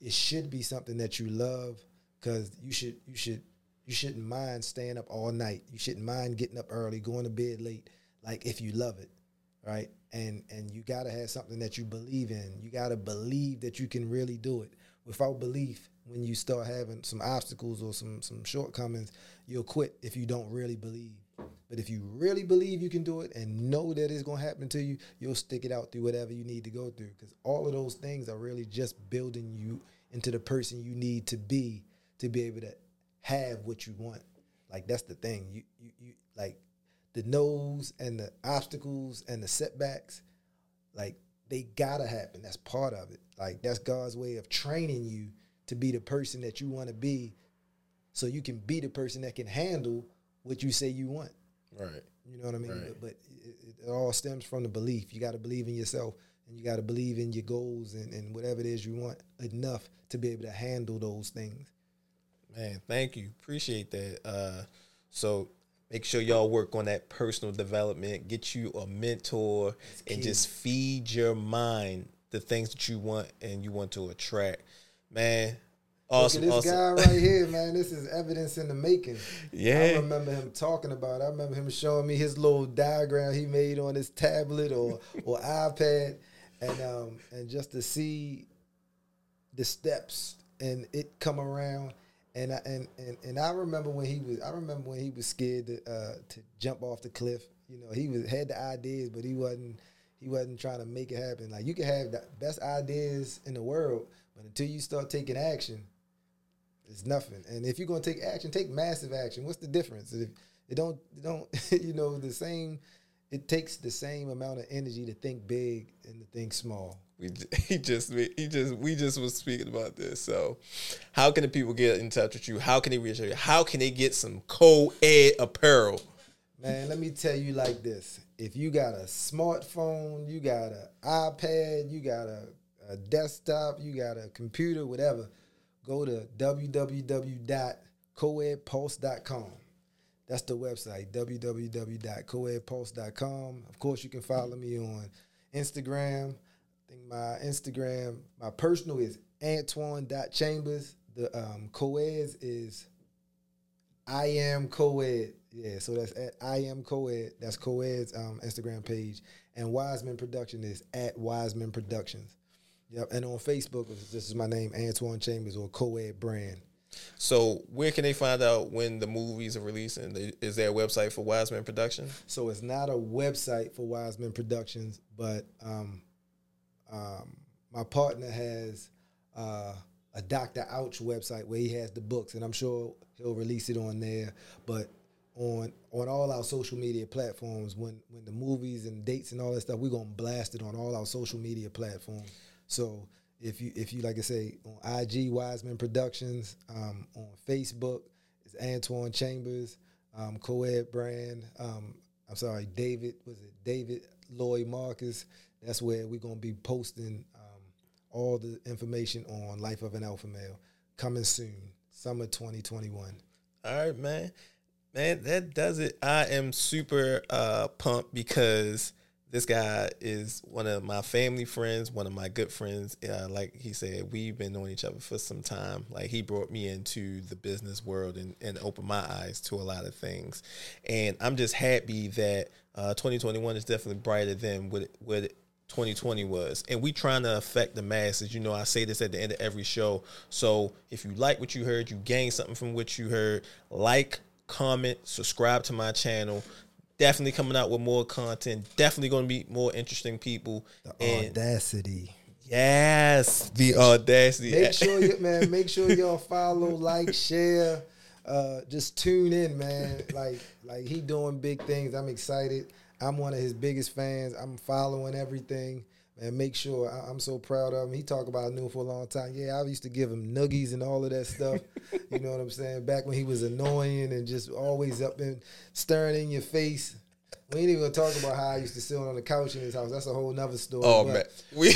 It should be something that you love because you should you should you shouldn't mind staying up all night. You shouldn't mind getting up early going to bed late like if you love it right? And and you got to have something that you believe in. You got to believe that you can really do it. Without belief when you start having some obstacles or some some shortcomings, you'll quit if you don't really believe. But if you really believe you can do it and know that it's gonna happen to you, you'll stick it out through whatever you need to go through. Because all of those things are really just building you into the person you need to be to be able to have what you want. Like that's the thing. You you, you like the no's and the obstacles and the setbacks, like they gotta happen. That's part of it. Like that's God's way of training you to be the person that you want to be, so you can be the person that can handle what you say you want. Right. You know what I mean? Right. But, but it, it all stems from the belief. You got to believe in yourself, and you got to believe in your goals and, and whatever it is you want enough to be able to handle those things. Man, thank you. Appreciate that. Uh, so make sure y'all work on that personal development. Get you a mentor and just feed your mind the things that you want and you want to attract. Man, awesome. Look at this awesome. guy right here, <laughs> man. This is evidence in the making. Yeah. I remember him talking about it. I remember him showing me his little diagram he made on his tablet or <laughs> or iPad, and um and just to see the steps and it come around. And I and, and and I remember when he was I remember when he was scared to uh, to jump off the cliff. You know, he was had the ideas, but he wasn't he wasn't trying to make it happen. Like you can have the best ideas in the world, but until you start taking action, it's nothing. And if you're gonna take action, take massive action. What's the difference? If it don't, it don't, <laughs> you know, the same. It takes the same amount of energy to think big and to think small. We <laughs> he just he just we just was speaking about this. So, how can the people get in touch with you? How can they reach you? How can they get some co-ed apparel? Man, let me tell you like this: if you got a smartphone, you got an iPad, you got a, a desktop, you got a computer, whatever, go to www.coedpulse.com. That's the website, www.coedpulse.com. Of course, you can follow me on Instagram. I think my Instagram, my personal is Antwan.chambers. The um, Coeds is I am co-ed. Yeah, so that's at I am co-ed. That's co-ed's um, Instagram page. And Wisemen Production is at Wisemen Productions. Yep. And on Facebook, this is my name, Antwan Chambers or co-ed brand. So, where can they find out when the movies are releasing? Is there a website for Wisemen Production? So it's not a website for Wisemen Productions, but um, um, my partner has uh, a Dr. Ouch website where he has the books, and I'm sure he'll release it on there. But on on all our social media platforms, when when the movies and dates and all that stuff, we're gonna blast it on all our social media platforms. So if you if you like I say on IG Wisemen Productions, um, on Facebook it's Antwan Chambers, um, Coed Brand. Um, I'm sorry, David was it David Lloyd Marcus? That's where we're gonna be posting um, all the information on Life of an Alpha Male coming soon, summer 2021. All right, man. Man, that does it. I am super uh, pumped because this guy is one of my family friends, one of my good friends. Uh, like he said, we've been knowing each other for some time. Like he brought me into the business world and, and opened my eyes to a lot of things. And I'm just happy that uh, 2021 is definitely brighter than what what it 2020 was. And we trying to affect the masses. You know, I say this at the end of every show. So if you like what you heard, you gain something from what you heard, like, comment, subscribe to my channel. Definitely coming out with more content. Definitely going to be more interesting people. The and audacity. yes, the audacity. Make sure you man, make sure y'all follow, like, share. Uh, just tune in, man. Like, like he doing big things. I'm excited. I'm one of his biggest fans. I'm following everything. Man, make sure I, I'm so proud of him. He talked about I knew him for a long time. Yeah, I used to give him nuggies and all of that stuff. <laughs> you know what I'm saying? Back when he was annoying and just always up and staring in your face. We ain't even gonna talk about how I used to sit on the couch in his house. That's a whole nother story. Oh but, man, we <laughs>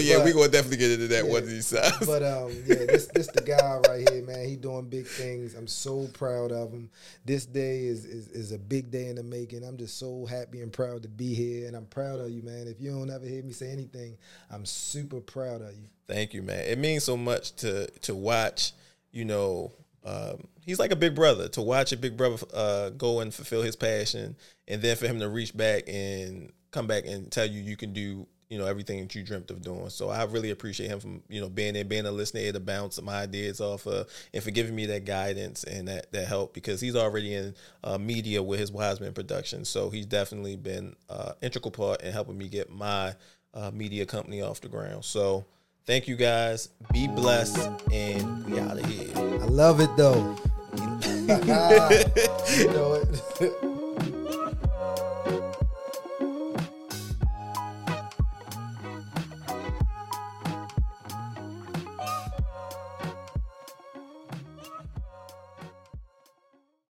yeah but- we gonna definitely get into that yeah, one of these times. But um, yeah, <laughs> this this the guy right here, man. He doing big things. I'm so proud of him. This day is, is is a big day in the making. I'm just so happy and proud to be here, and I'm proud of you, man. If you don't ever hear me say anything, I'm super proud of you. Thank you, man. It means so much to to watch. You know, um, he's like a big brother. To watch a big brother uh, go and fulfill his passion, and then for him to reach back and come back and tell you you can do you know everything that you dreamt of doing. So I really appreciate him from you know being there, being a listener to bounce my ideas off of, and for giving me that guidance and that that help because he's already in uh, media with his Wisemen production. So he's definitely been uh, integral part in helping me get my uh, media company off the ground. So Thank you guys. Be blessed, and we out of here. I love it though. <laughs> you know it. <laughs>